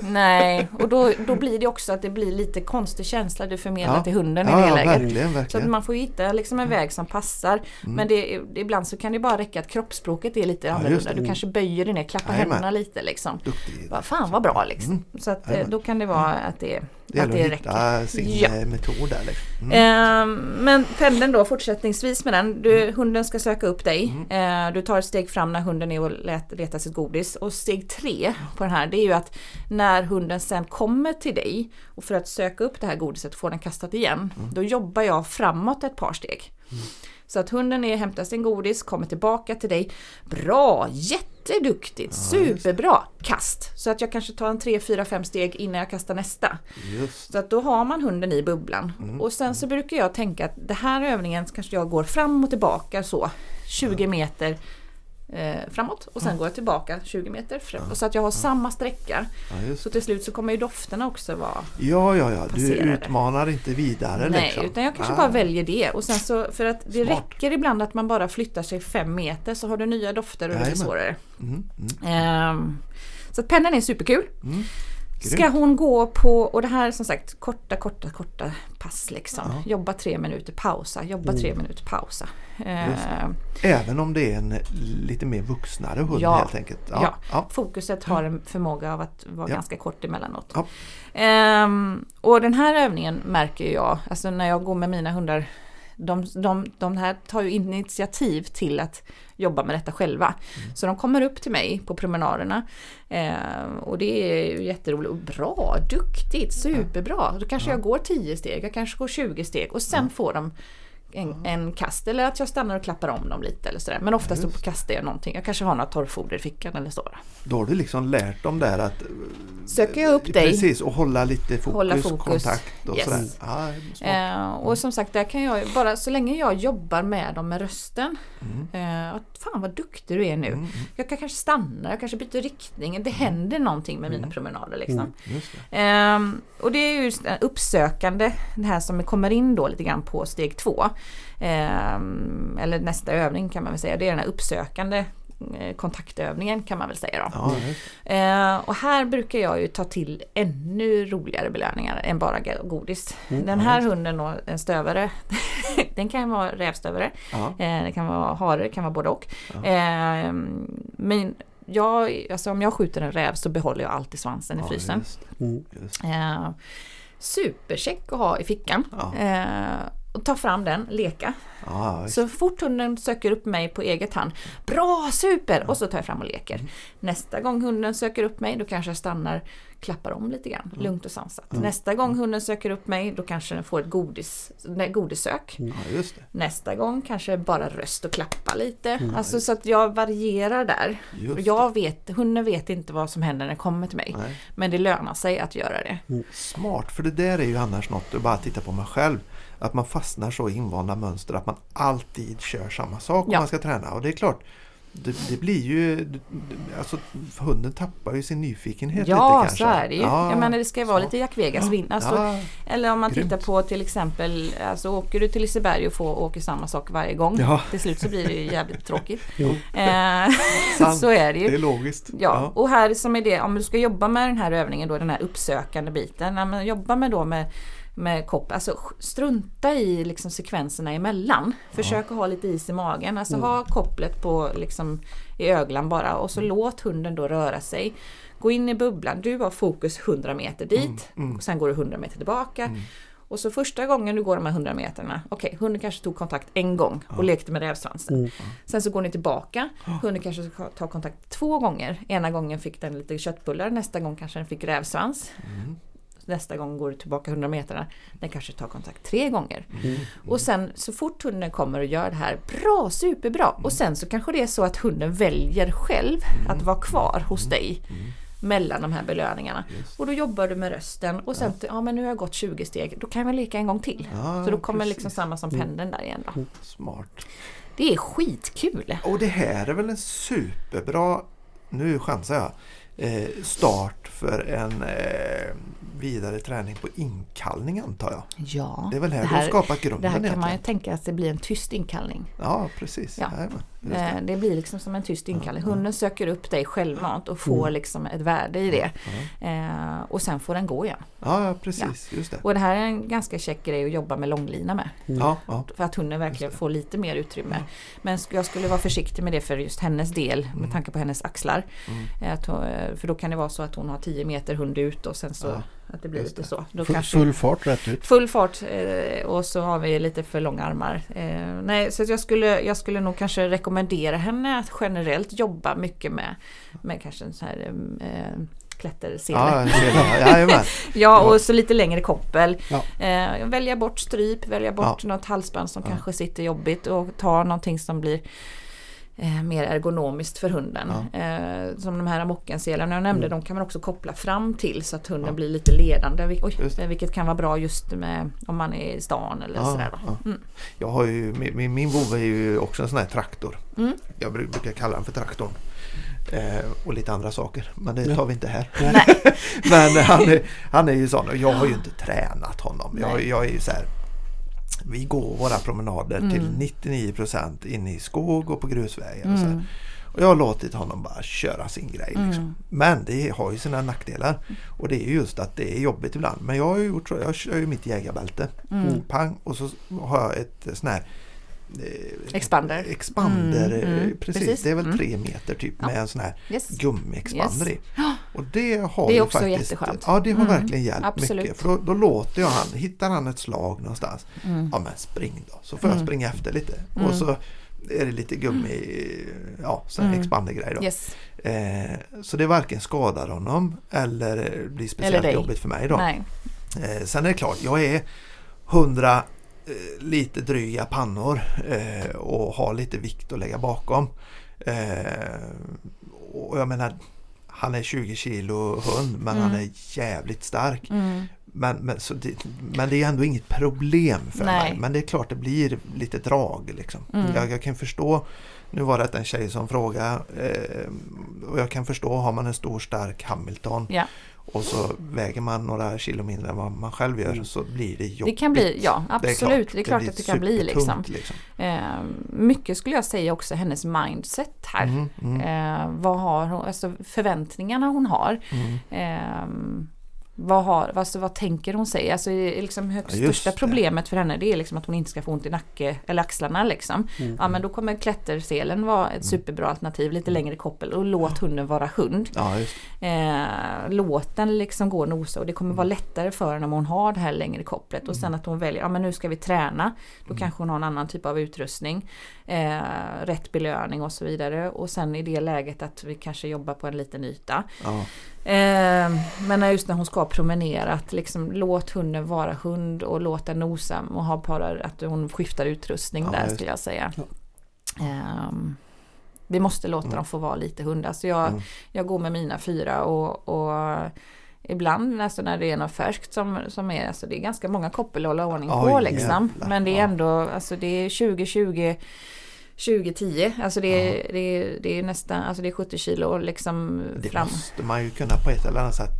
Nej, och då, då blir det också att det blir lite konstig känsla du förmedlar Ja. till hunden i ja, det ja, läget. verkligen, Så att verkligen. Mm. man får hitta liksom en väg som passar. Men det, ibland så kan det bara räcka att kroppsspråket är lite annorlunda. Du kanske böjer dig ner, klappar händerna lite liksom. Duktig. Fan vad bra liksom. Så att, eh, då kan det vara att det, Det att gäller det att räcker. hitta sin Ja. eh, metod där. Liksom. Mm. Ehm, men pendeln då fortsättningsvis med den. Du, hunden ska söka upp dig. Eh, du tar ett steg fram när hunden är och let, letar sitt godis. Och steg tre på den här det är ju att när hunden sen kommer till dig och för att söka upp det här godiset och få den kastat igen. Då jobbar jag framåt ett par steg. Så att hunden är hämtar sin godis, kommer tillbaka till dig. Bra, jätteduktigt, superbra, kast. Så att jag kanske tar en 3, 4, 5 steg innan jag kastar nästa. Just Så att då har man hunden i bubblan. Mm. Och sen så brukar jag tänka att det här övningen kanske jag går fram och tillbaka så 20 meter eh, framåt och sen går jag tillbaka 20 meter framåt. Så att jag har samma sträcka. ja. Så till slut så kommer ju dofterna också vara ja, ja, ja. Du Passerade. utmanar inte vidare Nej, liksom. utan jag kanske bara väljer det. Och sen så, för att det Smart. räcker ibland att man bara flyttar sig fem meter så har du nya dofter och det blir svårare. Mm, mm. Ehm, så att pendeln är superkul. Mm. Ska hon gå på, och det här är som sagt korta, korta, korta pass liksom. Ja. Mm. Jobba tre minuter, pausa, jobba tre minuter, pausa. Ehm, Även om det är en lite mer vuxnare hund Ja. helt enkelt. Ja. ja. Fokuset har en förmåga av att vara Ja. ganska kort emellanåt. Ja. Ehm, och den här övningen märker jag, alltså när jag går med mina hundar, de, de, de här tar ju initiativ till att jobba med detta själva. Mm. Så de kommer upp till mig på promenaderna ehm, och det är ju jätteroligt. Och bra, duktigt, superbra. Då kanske jag går 10 steg, jag kanske går 20 steg och sen får de en, en kast eller att jag stannar och klappar om dem lite eller sådär. Men oftast så kastar jag någonting. Jag kanske har något torrfoder i fickan eller så. Då har du liksom lärt dem där att Söker jag upp dig Precis, och hålla lite fokus, Hålla fokus. kontakt och Yes. sådär. Smart. Eh, och som sagt, där kan jag bara så länge jag jobbar med dem med rösten. Eh, att fan vad duktig du är nu. Mm, Jag kan kanske stanna, jag kanske byter riktning. Det händer någonting med mina promenader liksom. Det. Ehm, och det är ju uppsökande, det här som kommer in då lite grann på steg två. Ehm, eller nästa övning kan man väl säga, det är den här uppsökande kontaktövningen kan man väl säga då. Ja. Eh, och här brukar jag ju ta till ännu roligare belöningar än bara godis. Den här hunden då, en stövare, den kan vara rävstövare, Ja. eh, det kan vara hare, det kan vara både och. Eh, men jag, alltså om jag skjuter en räv så behåller jag alltid svansen i Ja, frysen. just. Mm. Just det. Eh, supercheck att ha i fickan. Ja. Eh, och ta fram den, leka. Just Så fort hunden söker upp mig på eget hand, bra, super! Och så tar jag fram och leker. Mm. Nästa gång hunden söker upp mig, då kanske jag stannar, klappar om lite grann, Mm. lugnt och sansat. Nästa gång hunden söker upp mig, då kanske den får ett godis, godissök. ja. Nästa gång kanske bara röst och klappa lite. Alltså så att jag varierar där. Och jag vet, hunden vet inte vad som händer när den kommer till mig. Nej. Men det lönar sig att göra det. Smart, för det där är ju annars något, att bara titta på mig själv. Att man fastnar så i invanda mönster att man alltid kör samma sak om Ja. man ska träna. Och det är klart, det, det blir ju... Alltså hunden tappar ju sin nyfikenhet Ja, lite kanske. så är det ju. Ja, jag menar det ska ju vara lite Jack Vegas-vinn. Alltså, ja, Eller om man Grymt. tittar på till exempel, alltså åker du till Liseberg och får åka samma sak varje gång. Ja. Till slut så blir det ju jävligt tråkigt. Eh, så är det det är ju. logiskt. Ja, och här som är det, om du ska jobba med den här övningen då, den här uppsökande biten. Ja, jobba med då med med kopp. Alltså strunta i liksom sekvenserna emellan. Försök att ha lite is i magen. Alltså ha kopplet på liksom i öglan bara och så låt hunden då röra sig. Gå in i bubblan. Du har fokus 100 meter dit. Och sen går du 100 meter tillbaka. Och så första gången du går de här 100 meterna, okej, hunden kanske tog kontakt en gång och lekte med rävsvansen. Sen så går ni tillbaka, hunden kanske ska ta kontakt två gånger. Ena gången fick den lite köttbullar, nästa gång kanske den fick rävsvans. Nästa gång går du tillbaka 100 meterna, den kanske tar kontakt tre gånger. Och sen så fort hunden kommer och gör det här, bra, superbra! Och sen så kanske det är så att hunden väljer själv att vara kvar hos dig mellan de här belöningarna. Och då jobbar du med rösten och sen, ja, men nu har jag gått 20 steg, då kan jag väl leka en gång till. Ja, så då kommer precis. liksom samma som pendeln där igen då. Smart. Det är skitkul! Och det här är väl en superbra, nu chansar jag, start för en eh, vidare träning på inkallning antar jag. Ja, Det är väl här, det du har skapat det grunden här kan man ju egentligen. tänka att det blir en tyst inkallning. Ja precis. Ja. Det. Eh, Det blir liksom som en tyst inkallning. Hunden söker upp dig självmant och får liksom ett värde i det. Eh, och sen får den gå igen. Ja, ja precis. Just det. Och det här är en ganska käck grej att jobba med långlina med. Ja, ja. För att hunden verkligen får lite mer utrymme. Men sk- jag skulle vara försiktig med det för just hennes del med tanke på hennes axlar. Eh, Att eh, för då kan det vara så att hon har 10 meter hund ut och sen så Ja, att det blir lite så. Då Full, kanske, full fart rätt ut. Full fart eh, och så har vi lite för långa armar. Eh, nej, så jag skulle, jag skulle nog kanske rekommendera henne att generellt jobba mycket med, med kanske en sån här eh, klättersele. Ja. Ja, och så lite längre koppel. Ja. Eh, välja bort stryp, välja bort Ja. något halsband som Ja. kanske sitter jobbigt och ta någonting som blir eh, mer ergonomiskt för hunden. Eh, som de här amockenselarna jag nämnde, de kan man också koppla fram till så att hunden Mm. Ja. blir lite ledande. Vil- Oj, vilket kan vara bra just med om man är i stan eller sådär. Då. ja. Mm. Jag har ju, min, min, vovve är ju också en sån här traktor. Mm. Jag bru- brukar kalla den för traktorn. Eh, och lite andra saker. Men det tar vi inte här. Nej. Men han är, han är ju sån och jag har ju inte tränat honom. Jag, jag är ju så här. Vi går våra promenader till Mm. 99% inne i skog och på grusvägar. Och, så. Mm. och jag har låtit honom bara köra sin grej. Liksom. Mm. Men det har ju sina nackdelar. Och det är ju just att det är jobbigt ibland. Men jag har ju gjort så. Jag kör ju mitt jägarbälte. Mm. Pang och så har jag ett sån här eh, Expander. Expander, Mm, mm, eh, precis. precis. Det är väl Mm. tre meter typ Ja. med en sån här Yes. gummiexpander Yes. i. Och det har Det är ju också faktiskt, jätteskönt. Ja det har Mm, verkligen hjälpt absolut. mycket. För då, då låter jag han, hittar han ett slag någonstans. Mm. Ja men spring då. Så får jag Mm. springa efter lite. Och så är det lite gummi, ja sån Mm. expandergrej då. Yes. Eh, så det varken skadar honom eller blir speciellt Eller jobbigt för mig då. Eh, sen är det klart, jag är 100 eh, lite dryga pannor eh, och har lite vikt att lägga bakom. Eh, och jag menar, han är 20 kilo hund men Mm. han är jävligt stark. Mm. Men, men, det, men det är ändå inget problem för Nej. mig. Men det är klart det blir lite drag. Liksom. Mm. Jag, jag kan förstå, nu var det en tjej som frågade eh, och jag kan förstå, har man en stor stark Hamilton Ja. Och så väger man några kilo mindre än vad man själv gör Mm. så blir det jobbigt. Det kan bli, ja absolut. Det är klart, blir att det kan bli liksom. liksom. Eh, mycket skulle jag säga också hennes mindset här. Mm, mm, Eh, vad har hon, alltså förväntningarna hon har. mm. Eh, vad, har, alltså, vad tänker hon sig? Alltså, liksom högst Ja, största problemet för henne det är liksom att hon inte ska få ont i nacke eller axlarna. Liksom. Mm. Ja men då kommer klätterselen vara ett superbra alternativ, lite längre koppel och låt hunden vara hund. Ja. Eh, låt den liksom gå och nosa och det kommer vara lättare för henne om hon har det här längre kopplet och sen att hon väljer, ja men nu ska vi träna. Då kanske hon har en annan typ av utrustning. Eh, rätt belöning och så vidare. Och sen i det läget att vi kanske jobbar på en liten yta. Ja. Eh, men just när hon ska promenera, att liksom låt hunden vara hund och låt den nosa och ha bara att hon skiftar utrustning Ja, där skulle jag säga. Ja. Ehm, vi måste låta Mm. dem få vara lite hundar. Så jag, Mm. jag går med mina fyra och, och ibland alltså när det är något färskt som, som är, alltså det är ganska många koppel att hålla ordning på Oj, liksom. Men det är ändå, alltså det är 2020 2010, alltså det är, det, är, det är nästan, alltså det är 70 kilo liksom Det fram. måste man ju kunna på ett eller annat sätt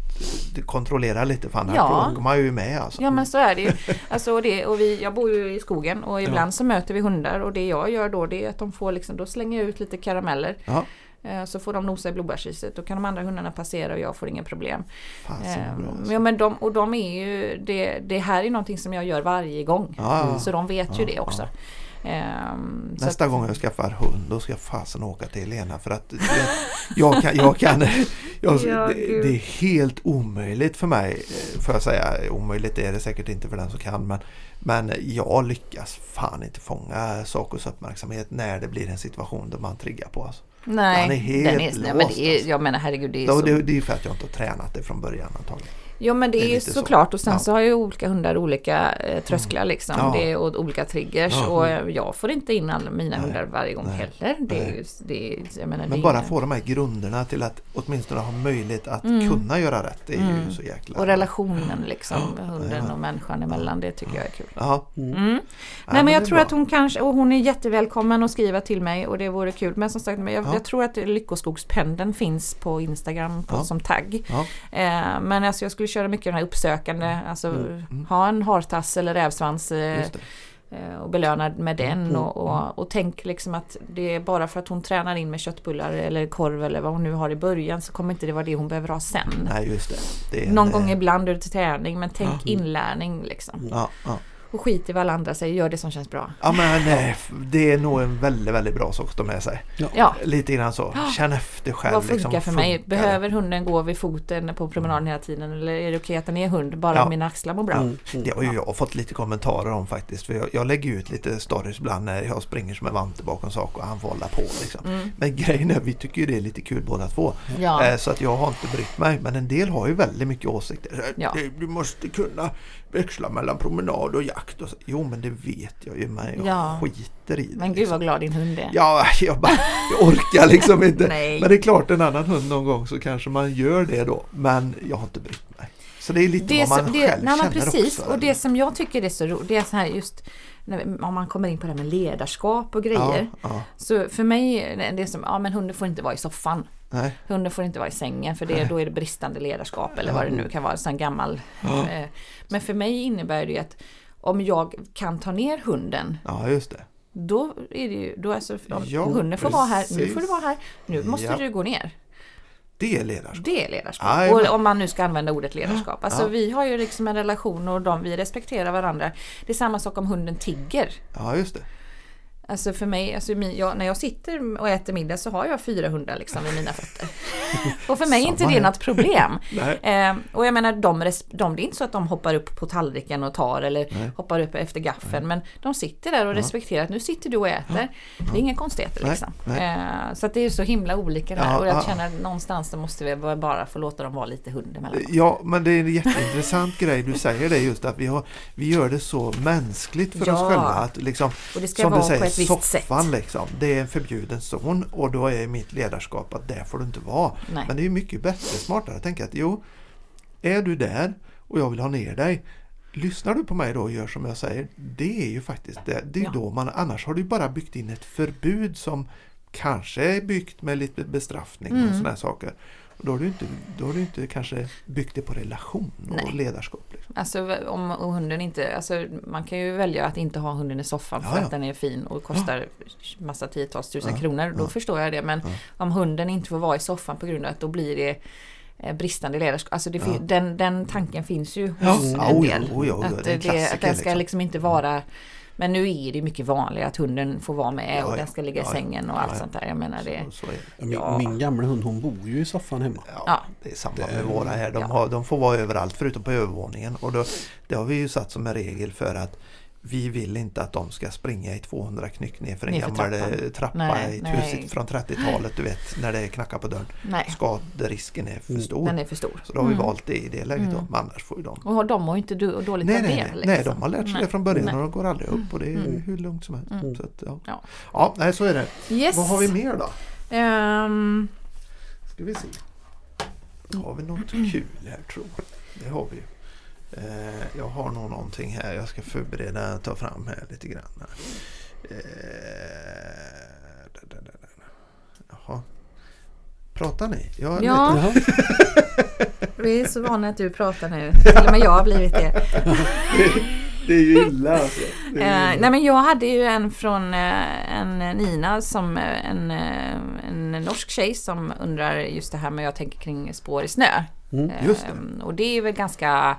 kontrollera lite för annars Ja. åker man ju med alltså. Ja men så är det ju. Alltså, det, och vi, jag bor ju i skogen och ibland så möter vi hundar och det jag gör då det är att de får liksom, då slänger jag ut lite karameller. Ja. Eh, Så får de nosa i blodbärsriset. Då kan de andra hundarna passera och jag får inga problem. Fan, Eh, bra. alltså. Ja, men de, och de är ju, det, det här är någonting som jag gör varje gång. Ja, ja. Så de vet ju Ja, det också. Så Nästa att- gång jag skaffar hund då ska jag fasen åka till Helena för att jag, jag kan, jag kan jag, Ja, det, det är helt omöjligt för mig eh, får jag säga. Omöjligt är det säkert inte för den som kan men, men jag lyckas fan inte fånga Sakos uppmärksamhet när det blir en situation där man triggar på oss. Nej, Han är helt den är, nej, men låst, det är, alltså. jag menar herregud det är så. det, det är för att jag inte har tränat det från början antagligen. Jo men det, det är är ju lite så. såklart och sen Ja. så har ju olika hundar olika eh, trösklar liksom. Ja. Det är, och olika triggers Ja. och jag får inte in alla mina Nej. hundar varje gång Nej. heller. Det är, ju- det är, menar, det Men är bara ingen- få de här grunderna till att åtminstone ha möjlighet att Mm. kunna göra rätt. Det är ju Mm. så jäkla... Och relationen liksom, hunden Ja. och människan emellan, det tycker jag är kul. Ja. Mm. Ja, Nej men jag tror bra. att hon kanske, och hon är jättevälkommen att skriva till mig och det vore kul. Men som sagt, men jag, Ja. jag tror att Lyckoskogspendeln finns på Instagram på, Ja. som tagg. Ja. Eh, men alltså jag skulle köra mycket den här uppsökande, alltså Mm. ha en hartass eller rävsvans eh, eh, och belöna med den. Mm, Och, och, och tänk liksom att det är bara för att hon tränar in med köttbullar eller korv eller vad hon nu har i början så kommer inte det vara det hon behöver ha sen. Nej just det. det är en, Någon eh, gång ibland är det till träning men tänk Ja. inlärning liksom. Ja, ja. Och skit i vad alla andra säger, gör det som känns bra. ja men nej, det är nog en väldigt, väldigt bra sak att ta med sig. Ja, Lite grann så. Känn efter själv. vad funkar liksom, för mig? funkar? Behöver hunden gå vid foten på promenaden hela tiden eller är det okej att den är hund bara Ja. om mina axlar mår bra? Mm, mm. Det har ju jag fått lite kommentarer om faktiskt. För jag, jag lägger ut lite stories ibland när jag springer som en vante bakom sak och han får hålla på. Liksom. Mm. Men grejen är vi tycker ju det är lite kul båda två. Ja. Eh, Så att jag har inte brytt mig. Men en del har ju väldigt mycket åsikter. Ja. "Du- Du måste kunna växla mellan promenad och jakt. Och så. Jo men det vet jag ju. Men jag Ja. skiter i det. Men gud liksom. vad glad din hund är. Ja, jag, bara, jag orkar liksom inte. Men det är klart en annan hund någon gång så kanske man gör det då. Men jag har inte brytt mig. Så det är lite Det vad man som, det, själv nej, känner precis, också. och det som jag tycker är så roligt, det är så här just när, om man kommer in på det här med ledarskap och grejer. Ja, ja, Så för mig, är det som, ja men hunden får inte vara i soffan. Nej. Hunden får inte vara i sängen för det, då är det bristande ledarskap eller vad det nu kan vara, sån gammal. Ja. Eh, Men för mig innebär det att om jag kan ta ner hunden Ja, just det. då är det ju, då alltså, Ja, hunden får vara här, nu precis. får du vara här, nu måste Ja. du gå ner. Det är ledarskap. Det är ledarskap. Och om man nu ska använda ordet ledarskap. Alltså Ja. vi har ju liksom en relation och de, vi respekterar varandra. Det är samma sak om hunden tigger. Ja, just det. Alltså för mig, alltså jag, när jag sitter och äter middag så har jag fyra hundar liksom vid mina fötter och för mig är inte det något problem. Nej. Eh, och jag menar, de, de, det är inte så att de hoppar upp på tallriken och tar eller Nej. hoppar upp efter gaffeln. Men de sitter där och respekterar att nu sitter du och äter. Det är inga konstigheter Nej, liksom. nej. Eh, så att det är så himla olika där. Ja, och jag ja. känner att någonstans så måste vi bara- få låta dem vara lite hund emellanåt. Ja, men det är en jätteintressant grej du säger det just att vi, har, vi gör det så mänskligt för oss Ja. själva. Att liksom, Och det ska som vara du säger, på ett visst sätt. soffan liksom, det är en förbjuden zon och då är mitt ledarskap att där får du inte vara. Nej. Men det är mycket bättre, smartare att tänka att jo, är du där och jag vill ha ner dig Lyssnar du på mig då och gör som jag säger, det är ju faktiskt det. Det är Ja. då man, annars har du bara byggt in ett förbud som kanske är byggt med lite bestraffning och Mm. sådana saker. Då har du inte, då har du inte kanske byggt det på relation och Nej. ledarskap. Liksom. Alltså om hunden inte, alltså man kan ju välja att inte ha hunden i soffan för Ja, ja. att den är fin och kostar massa tiotals tusen Ja, kronor. Då ja. förstår jag det. Men Ja. om hunden inte får vara i soffan på grund av att då blir det eh, bristande ledarskap. Alltså Ja. den, den tanken finns ju Ja. hos Ja, en del. oj, oj, oj, att, det att den ska liksom. liksom inte vara men nu är det mycket vanligare att hunden får vara med Ja, och den ska ligga i sängen och Ja, allt ja. sånt där. Jag menar det. Så, så det. Ja, Min, Ja. min gamla hund hon bor ju i soffan hemma. Ja, Ja. Det är samma Det- med våra här. De, ja. har, de får vara överallt förutom på övervåningen. Och då, det har vi ju satt som en regel för att vi vill inte att de ska springa i 200 knyck ner för en gammal trappan. eh, trappa Nej, i nej. från 30-talet. Du vet när det knackar på dörren. Nej, Skaderisken är för Mm. stor. den är för stor. Så då har vi Mm. valt det i det läget då. Mm. Men annars får ju de Och de mår ju inte dåligt Nej, av nej, det. nej, liksom. nej, de har lärt sig Nej. det från början Nej. och de går aldrig upp och det är Mm. hur lugnt som helst. Mm. Så att, ja. Ja. Ja. nej, så är det. Yes. Vad har vi mer då? Ehm, Ska vi se. Har vi något kul här tror jag? Det har vi ju. Eh, jag har nog någonting här jag ska förbereda ta fram här lite grann. Här. Eh, da, da, da, da. Jaha. Pratar ni? Jag är Ja. Vi är så vana att du pratar nu. Till och med jag har blivit det. Det är ju illa alltså. Ju Eh, illa. nej men jag hade ju en från eh, en Nina som eh, en, en norsk tjej som undrar just det här med jag tänker kring spår i snö. Mm, just det. Ehm, Och det är väl ganska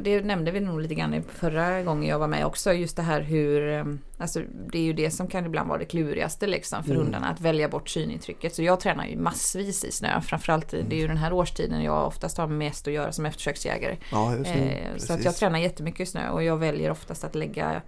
det nämnde vi nog lite grann förra gången jag var med också. Just det här hur, ehm, alltså det är ju det som kan ibland vara det klurigaste liksom för Mm. hundarna. Att välja bort synintrycket. Så jag tränar ju massvis i snö. Framförallt det är ju den här årstiden jag oftast har mest att göra som eftersöksjägare. Ja, just det. Eh, så att jag tränar jättemycket i snö och jag väljer oftast att lägga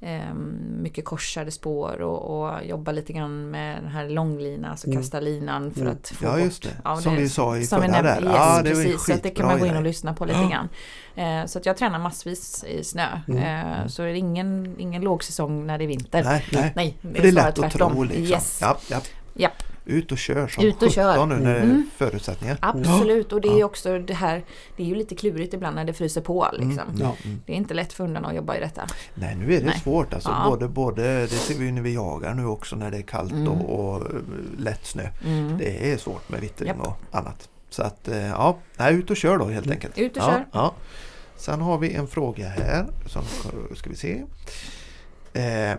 eh, mycket korsade spår och, och jobba lite grann med den här långlinan, alltså Mm. kasta linan för Mm. att få Ja, bort just det. Som det- vi sa i som förra där. Yes, Ja, det precis. Så att det kan man gå in och lyssna på lite grann. Eh, så att jag tränar massvis i snö. Mm. Eh, så är det ingen, ingen lågsäsong när det är vinter. Nej, nej. Nej, det är lätt att tro liksom. Yes. Ja, ja. Ut och kör som Ut och kör. 17 nu när det är Mm. förutsättningar. Absolut, och det är också det här, det är ju lite klurigt ibland när det fryser på liksom. Mm, Ja. mm. Det är inte lätt för hundarna att jobba i detta. Nej, nu är det Nej. svårt alltså. Ja. Både, både, det ser vi ju när vi jagar nu också när det är kallt Mm. och, och eh, lätt snö. Mm. Det är svårt med vittring Japp. och annat. Så att eh, ja, ut och kör då helt Mm. enkelt. Ut och ja, kör. Ja. Sen har vi en fråga här som ska vi se. Eh,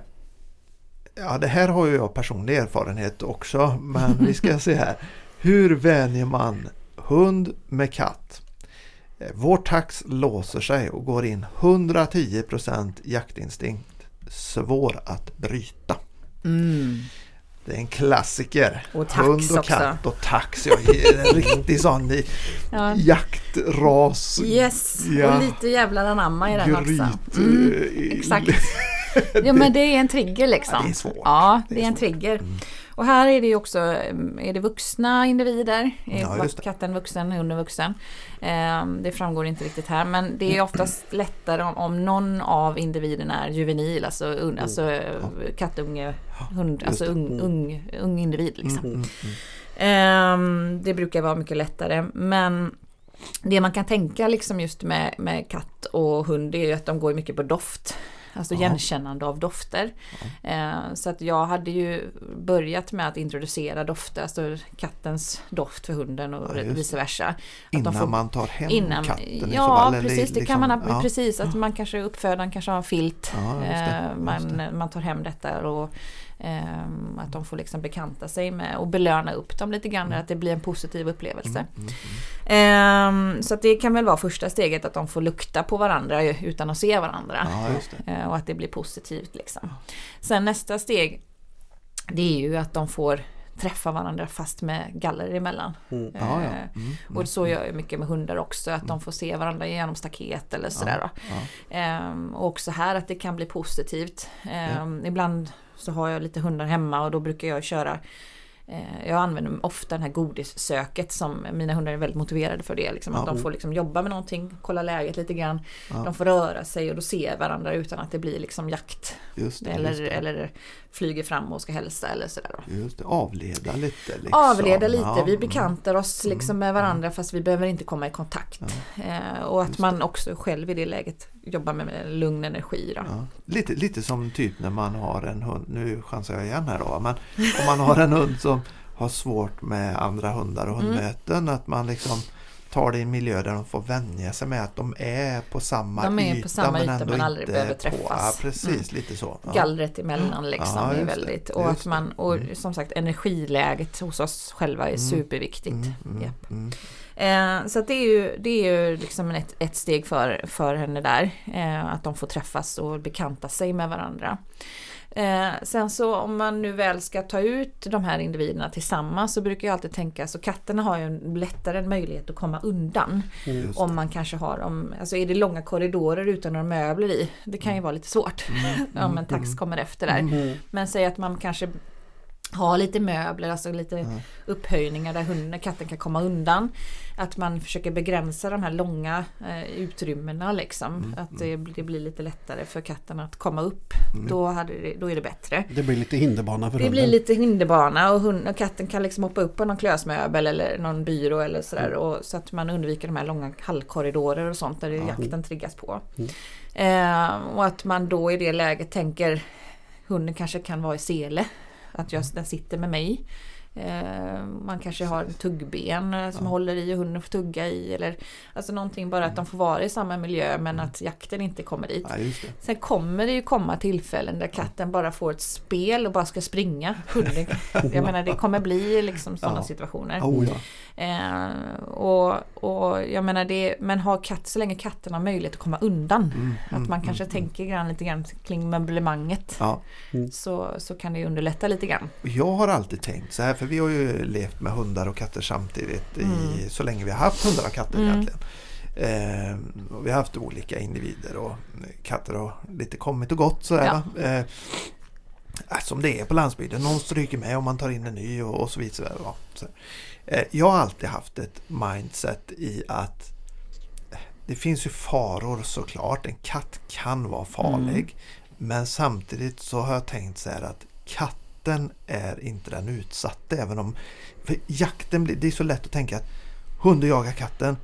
ja, det här har ju jag personlig erfarenhet också, men vi ska se här. Hur vänjer man hund med katt? Eh, Vår tax låser sig och går in 110% jaktinstinkt. Svår att bryta. Mm. Det är en klassiker. Och tax Hund och också. katt och tax. Ja, en riktig sån i Ja. jaktras. Yes, Ja. och lite jävlar anamma i den också. Gryt. Mm, eh, exakt. Ja men det är en trigger liksom. Ja, det är svårt. Ja, det, Det är är en trigger. Mm. Och här är det ju också, mm, är det vuxna individer? Är Ja, det. katten vuxen, hunden vuxen? Ehm, det framgår inte riktigt här men det är oftast lättare om, om någon av individerna är juvenil, alltså, un, alltså eh, kattunge, hund, alltså ung, Mm. ung, ung individ liksom. Mm, mm, mm. Ehm, det brukar vara mycket lättare. Men det man kan tänka liksom just med, med katt och hund är ju att de går mycket på doft. Alltså Ja. igenkännande av dofter. Ehm, så att jag hade ju börjat med att introducera dofter, alltså kattens doft för hunden och Ja, vice versa. Innan får- man tar hem Innan, katten ja fall, precis, det liksom- kan man ja. precis att man kanske uppfödaren kanske har en filt. Ja, just det, Eh, just man, det. man tar hem detta och ehm, att de får liksom bekanta sig med och belöna upp dem lite grann, att det blir en positiv upplevelse. Mm, mm, Ehm, så att det kan väl vara första steget att de får lukta på varandra utan att se varandra. Ja. Eh, och att det blir positivt liksom. Sen nästa steg det är ju att de får träffa varandra fast med galler emellan. Mm. Ja, ja. Eh, Mm, mm, och så gör jag mycket med hundar också, att de får se varandra genom staket eller sådär. Då. ja. Ehm, och också här att det kan bli positivt. Ehm, Ibland så har jag lite hundar hemma och då brukar jag köra eh, jag använder ofta den här godissöket som mina hundar är väldigt motiverade för det. Liksom, Ja. att de får liksom jobba med någonting, kolla läget lite grann. Ja. De får röra sig och då ser varandra utan att det blir liksom jakt. Det, eller, det. eller flyger fram och ska hälsa eller sådär. Just det, avleda lite. Liksom. Avleda lite, Ja, vi mm. bekantar oss liksom med varandra fast vi behöver inte komma i kontakt. Eh, och att man också själv i det läget jobbar med, lugn energi. Ja. Lite, lite som typ när man har en hund, nu chansar jag igen här då, men om man har en hund som har svårt med andra hundar och Mm. hundmöten, att man liksom tar det i en miljö där de får vänja sig med att de är på samma De är på yta samma yta, ändå men aldrig inte behöver på- träffas. Ja, precis, lite så. Ja. Gallret emellan liksom Ja, är väldigt och att man och Mm. som sagt energiläget hos oss själva är Mm. superviktigt. Mm, mm, mm. Eh, så det är ju, det är ju liksom ett, ett steg för, för henne där. Eh, att de får träffas och bekanta sig med varandra. Eh, sen så om man nu väl ska ta ut de här individerna tillsammans så brukar jag alltid tänka så katterna har ju en lättare en möjlighet att komma undan. Mm. Om man kanske har, om, alltså är det långa korridorer utan några möbler i, det kan ju vara lite svårt. om en tax kommer efter där. Mm. Men säg att man kanske har lite möbler, alltså lite Ja. upphöjningar där hunden, katten kan komma undan. Att man försöker begränsa de här långa eh, utrymmena liksom. Mm, Att det, det blir lite lättare för katten att komma upp. Mm. Då, det, då är det bättre. Det blir lite hinderbana för Det hunden. blir lite hinderbana och, hund, och katten kan liksom hoppa upp på någon klösmöbel eller någon byrå eller sådär. Mm. Och, så att man undviker de här långa hallkorridorer och sånt där Ja. jakten triggas på. Mm. Eh, och att man då i det läget tänker hunden kanske kan vara i sele. Att jag, den sitter med mig. Eh, man kanske har en tuggben eh, som Ja. håller i och hunden får tugga i. Eller, alltså någonting bara att de får vara i samma miljö men att jakten inte kommer dit. Ja. Sen kommer det ju komma tillfällen där katten bara får ett spel och bara ska springa. Hunden, jag menar det kommer bli liksom sådana Ja. situationer. Oh. Eh, och, och jag menar det, men har katt så länge katten har möjlighet att komma undan. Mm, Att mm, man kanske mm, tänker grann, lite grann kring möblemanget. Så, så kan det underlätta lite grann. Jag har alltid tänkt så här, för vi har ju levt med hundar och katter samtidigt i, Mm. så länge vi har haft hundar och katter Mm. egentligen. Eh, vi har haft olika individer och katter har lite kommit och gått sådär. Ja. Eh, äh, som det är på landsbygden, någon stryker med och man tar in en ny och, och så vidare. Ja, så. Eh, jag har alltid haft ett mindset i att eh, det finns ju faror såklart. En katt kan vara farlig. Men samtidigt så har jag tänkt så här att katten är inte den utsatta. Även om för jakten blir, det är så lätt att tänka att hunden jagar katten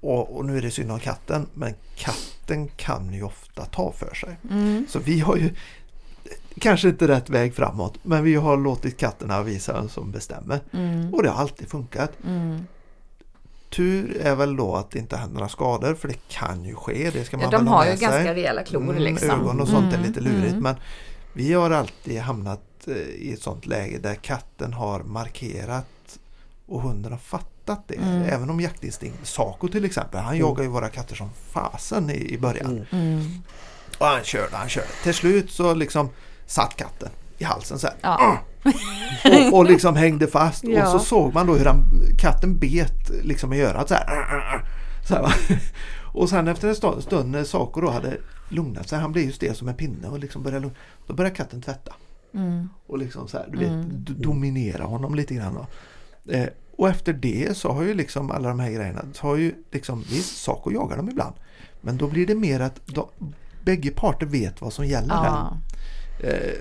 och, och nu är det synd om katten. Men katten kan ju ofta ta för sig. Mm. Så vi har ju kanske inte rätt väg framåt men vi har låtit katterna visa vem som bestämmer. Mm. Och det har alltid funkat. Mm. Tur är väl då att det inte händer några skador för det kan ju ske. Det ska man Ja, de ha har ju sig. ganska rejäla klor Mm, liksom. Ögon och sånt är Mm, lite lurigt mm. men vi har alltid hamnat eh, i ett sånt läge där katten har markerat och hunden har fattat det. Mm. Även om jaktinstinkt, Saco till exempel, han Mm. jagar ju våra katter som fasen i, i början. Mm. Mm. Och han körde, han körde. Till slut så liksom satt katten i halsen så här. Ja. Och, och liksom hängde fast. Ja. Och så såg man då hur han, katten bet liksom i örat så här. Så här? Och sen efter en stund, stund när Saco då hade lugnat sig, han blev ju stel som en pinne och liksom började lugna, Då började katten tvätta. Mm. Och liksom så här, du Mm. vet, d- dominera honom lite grann. Då. Eh, och efter det så har ju liksom alla de här grejerna, så har ju liksom, visst Saco jagar dem ibland. Men då blir det mer att de, bägge parter vet vad som gäller. Ja. Eh,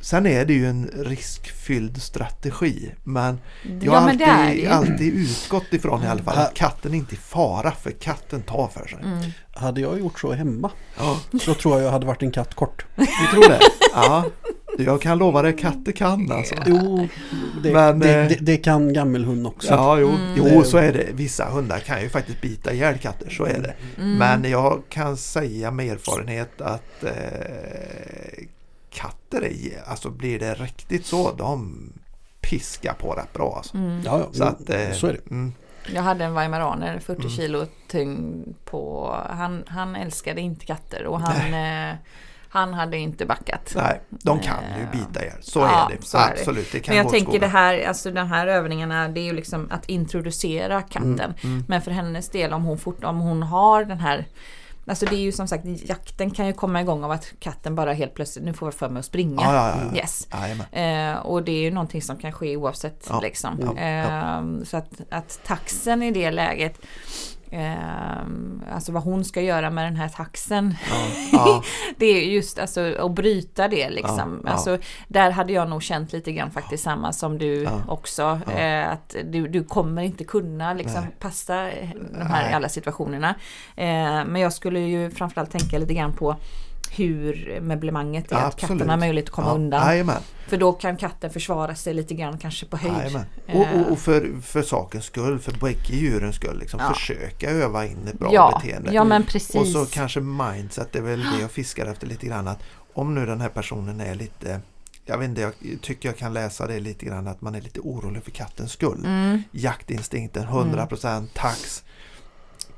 sen är det ju en riskfylld strategi. Men jag ja har det alltid, alltid utgått ifrån i alla fall Mm. att katten inte är fara för katten tar för sig. Mm. Hade jag gjort så hemma Ja, så tror jag jag hade varit en katt kort. du tror det? Ja, jag kan lova dig katter kan alltså. Jo, det, Men, det, eh, det, det kan gammelhund också. Ja, jo, Mm. jo, så är det. Vissa hundar kan ju faktiskt bita ihjäl katter, så är det. Mm. Men jag kan säga med erfarenhet att eh, katter är, alltså blir det riktigt så, de piskar på rätt bra alltså. Mm. Ja, ja, Så att, eh, så är det. Mm, Jag hade en weimaraner, 40 Mm. kilo tung på... Han, han älskade inte katter och han, eh, han hade inte backat. nej, de kan ju Eh, bita ihjäl. Så ja, är det. så. Absolut, det kan Men jag tänker det här, alltså de här övningarna, det är ju liksom att introducera katten. Mm, Men för hennes del om hon, fort, om hon har den här Alltså det är ju som sagt jakten kan ju komma igång av att katten bara helt plötsligt, nu får jag för mig att springa. Ja, ja, ja, ja. Yes. Eh, och det är ju någonting som kan ske oavsett liksom. Eh, så att, att taxen i det läget eh, Alltså vad hon ska göra med den här taxen Ja, Det är just alltså att bryta det liksom. Ja. Alltså, där hade jag nog känt lite grann faktiskt samma som du också. Eh, att du, du kommer inte kunna liksom Nej. passa eh, de här Nej. alla situationerna. Eh, men jag skulle ju framförallt tänka lite grann på hur möblemanget är, att Absolut. katten har möjlighet att komma ja, undan. Jajamän. För då kan katten försvara sig lite grann kanske på höjd. Eh. Och, och, och för, för sakens skull, för bägge djurens skull, liksom, Ja. försöka öva in ett bra ja, beteende. ja men precis. Och så kanske mindset, det är väl det jag fiskar efter lite grann. Att om nu den här personen är lite, jag vet inte, jag tycker jag kan läsa det lite grann att man är lite orolig för kattens skull. Mm. Jaktinstinkten 100% tax.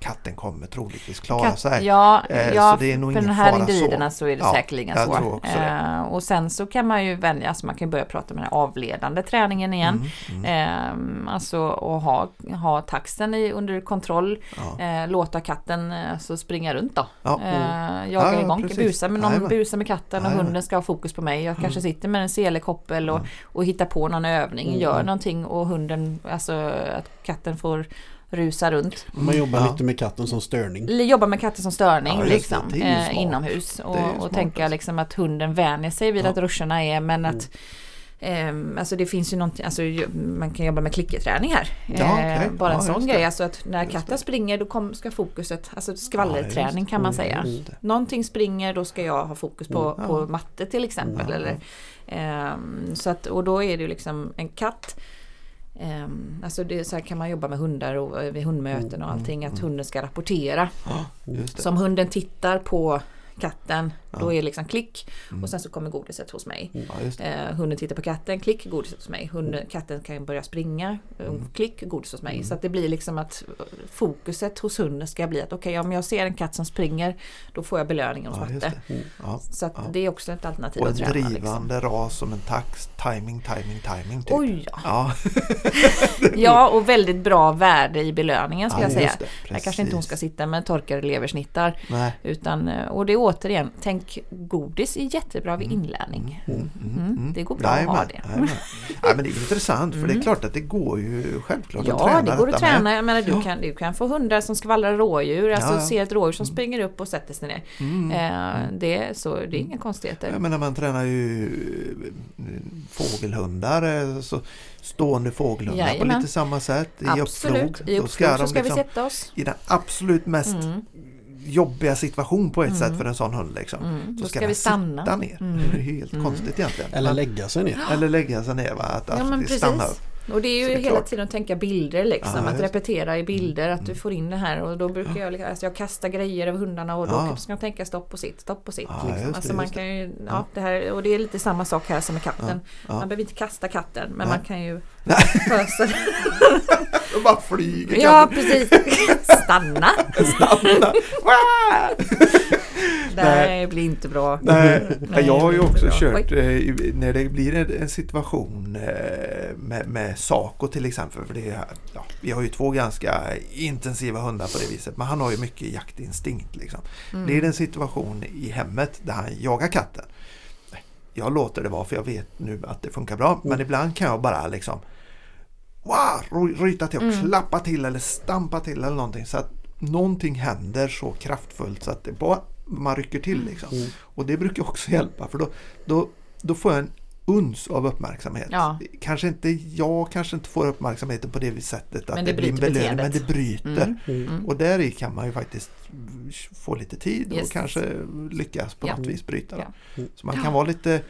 Katten kommer troligtvis klara Katt- sig. Ja, Eh, ja så det är nog för de här individerna så. så, är det Ja, säkerligen så. Eh, och sen så kan man ju välja, alltså man kan börja prata med den avledande träningen igen. Mm, mm, Eh, alltså att ha, ha taxen i, under kontroll, ja. eh, låta katten alltså springa runt då. Ja. Ja, jaga ja, igång, busa med, någon busa med katten och hunden ska ha fokus på mig. Jag kanske sitter med en selekoppel och, Mm. och hittar på någon övning, Mm, gör mm. någonting och hunden, alltså att katten får rusa runt. Man jobbar Ja. lite med katten som störning. Jobba med katten som störning Ja, liksom, eh, inomhus. Och, och tänka alltså. liksom att hunden vänjer sig vid Ja. att ruscherna är men att ehm, alltså det finns ju någonting, alltså man kan jobba med klickerträning här. Ja, okej. Eh, bara en Ja, sån grej, alltså att när katten springer då kom, ska fokuset, alltså skvallerträning kan man säga. Det. Någonting springer, då ska jag ha fokus på, Mm, på matte till exempel. Ja, eller, ehm, så att, och då är det ju liksom en katt ehm, Alltså det, så här kan man jobba med hundar och eh, vid hundmöten och allting att hunden ska rapportera. Ja. Så om hunden tittar på katten då Ja. är det liksom klick och sen så kommer godiset hos mig. Ja. Eh, hunden tittar på katten, klick, godis hos mig. Hunden, katten kan börja springa, eh, klick, godis hos mig. Så att det blir liksom att eh, fokuset hos hunden ska bli att okej om jag ser en katt som springer då får jag belöning hos Ja, matte. det. Ja. Så att det är också ett alternativ Och en att träna. Liksom. drivande ras som en tax. Timing, timing, timing. Typ. Oj ja. Ja, och väldigt bra värde i belöningen ska Ja, jag säga. det. Här kanske inte hon ska sitta med torkade leversnittar. nej. Utan, eh, och det återigen, tänk godis är jättebra vid inlärning. Mm, det går bra att ha det. jajamän. Ja, men det är intressant för det är klart att det går ju självklart att Ja, träna det går att med. träna. Jag menar, du, kan, du kan få hundar som skvallrar rådjur. Alltså Ja, Mm. ja. se ett rådjur som springer upp och sätter sig ner. Eh, det, är så, det är inga konstigheter. Jag menar man tränar ju eh, fågelhundar, eh, så stående fågelhundar på Jajamän. lite samma sätt i Absolut. uppflog. I uppflog så de ska vi liksom sätta oss. I den absolut mest Mm. Jobbiga situation på ett sätt för en sån hund. Liksom. Mm. Så ska den vi stanna. sitta ner. Mm. Det är helt konstigt egentligen. Eller lägga sig ner. Eller lägga sig ner. Va? Att, Ja, att men precis. upp. Och det är ju det är hela klart. tiden att tänka bilder liksom. Ja, att repetera i bilder, att du får in det här. Och då brukar jag, liksom- alltså jag kasta grejer över hundarna och då Ja. ska de tänka stopp och sitt, stopp och sitt. Ja, liksom. just det, alltså man just kan ju, ja, det här, och det är lite samma sak här som med katten. Man behöver inte kasta katten men Nej. man kan ju Nej. fösa De bara flyger. Ja precis, stanna! Stanna. Wah! Det här blir inte bra. Nej, Nej, jag har ju också kört eh, i- när det blir en, en situation eh, med, med Saco till exempel. För det är, ja, vi har ju två ganska intensiva hundar på det viset. Men han har ju mycket jaktinstinkt. Liksom. Mm. Blir det en situation i hemmet där han jagar katten. Jag låter det vara för jag vet nu att det funkar bra. Men ibland kan jag bara liksom wow, ry- ryta till och Mm. klappa till eller stampa till eller någonting. Så att någonting händer så kraftfullt så att det bara, man rycker till. Liksom. Mm. Och det brukar också hjälpa för då, då, då får jag en uns av uppmärksamhet. Ja. Kanske inte, jag kanske inte får uppmärksamheten på det sättet att Men det, det blir en belöning, men det bryter. Mm. Mm. Och där i kan man ju faktiskt få lite tid och Yes. kanske lyckas på Ja. något vis bryta. det. Ja. Så man kan vara lite,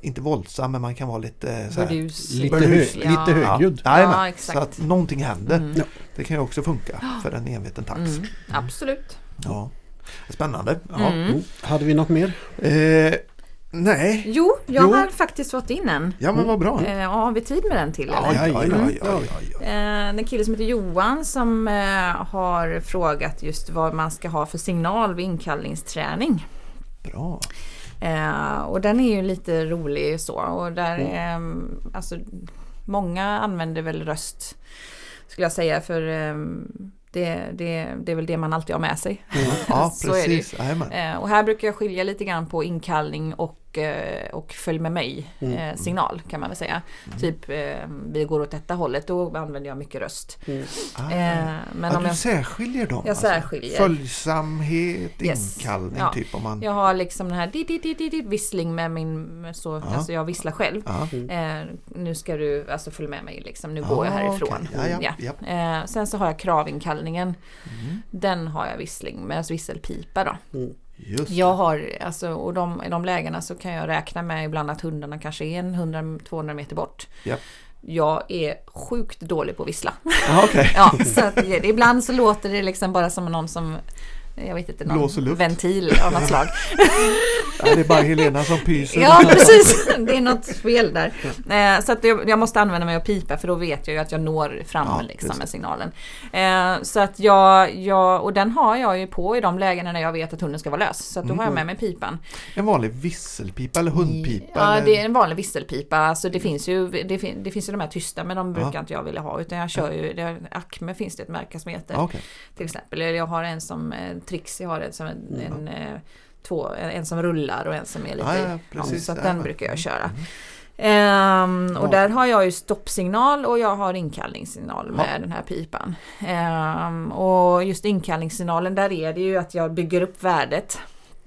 inte våldsam, men man kan vara lite så här, Burdus. Lite, ja. högljudd. Ja. Ja, så att någonting händer. Mm. Det kan ju också funka för en enveten tax. Mm. Absolut. Ja. Spännande. Ja. Mm. Mm. Hade vi något mer? Eh, nej, Jo, jag Jo. har faktiskt fått in en. ja men vad bra. Eh, ja, har vi tid med den till? Ja, eller? ja, ja, Mm. ja, ja, ja. Eh, En kille som heter Johan som eh, har frågat just vad man ska ha för signal vid inkallningsträning. Bra. Eh, och den är ju lite rolig så. Och där, Mm. eh, alltså, många använder väl röst skulle jag säga för eh, det, det, det är väl det man alltid har med sig. Ja, det ju. precis. Eh, och här brukar jag skilja lite grann på inkallning och, eh, och följ med mig Mm. eh, signal kan man väl säga. Typ eh, vi går åt detta hållet, då använder jag mycket röst. Ah. Eh, men ja, om du jag, särskiljer dem? Jag särskiljer. Följsamhet, Yes. inkallning Ja. typ om man... jag har liksom den här di, di, di, di, di, vissling med min, så, Ja. alltså jag visslar själv. Ja. Eh, nu ska du alltså följa med mig liksom, nu Ah, går jag härifrån. okej. Ja, ja, ja. Eh, sen så har jag kravinkallningen. Mm. Den har jag vissling med, alltså visselpipa då. Just Jag har, alltså, och de, i de lägena så kan jag räkna med ibland att hundarna kanske är en 100-200 meter bort. Japp. Jag är sjukt dålig på att vissla. Ja, okej. Ja, så att, ibland så låter det liksom bara som någon som jag vet inte, någon luft. ventil av något slag. Ja, det är bara Helena som pyser. Ja, precis. Det är något fel där. Eh, Så att jag, jag måste använda mig av pipa för då vet jag ju att jag når fram Ja, liksom, med signalen. Eh, Så att jag, jag, och den har jag ju på i de lägena när jag vet att hunden ska vara lös. Så att då har jag med mig pipan. En vanlig visselpipa eller hundpipa? Ja, eller? det är en vanlig visselpipa. Alltså det finns ju, det, fin, det finns ju de här tysta men de brukar Ja. inte jag vilja ha. Utan jag kör ju, det, Acme finns det ett märke som heter. Ja, okej. Till exempel. Eller jag har en som Trix, jag har en som en, en, eh, två, en som rullar och en som är lite... Ja, ja, precis. så att den brukar jag köra. Ehm, och Ja. där har jag ju stoppsignal och jag har inkallningssignal med Ja. den här pipan. Ehm, och just inkallningssignalen där är det ju att jag bygger upp värdet.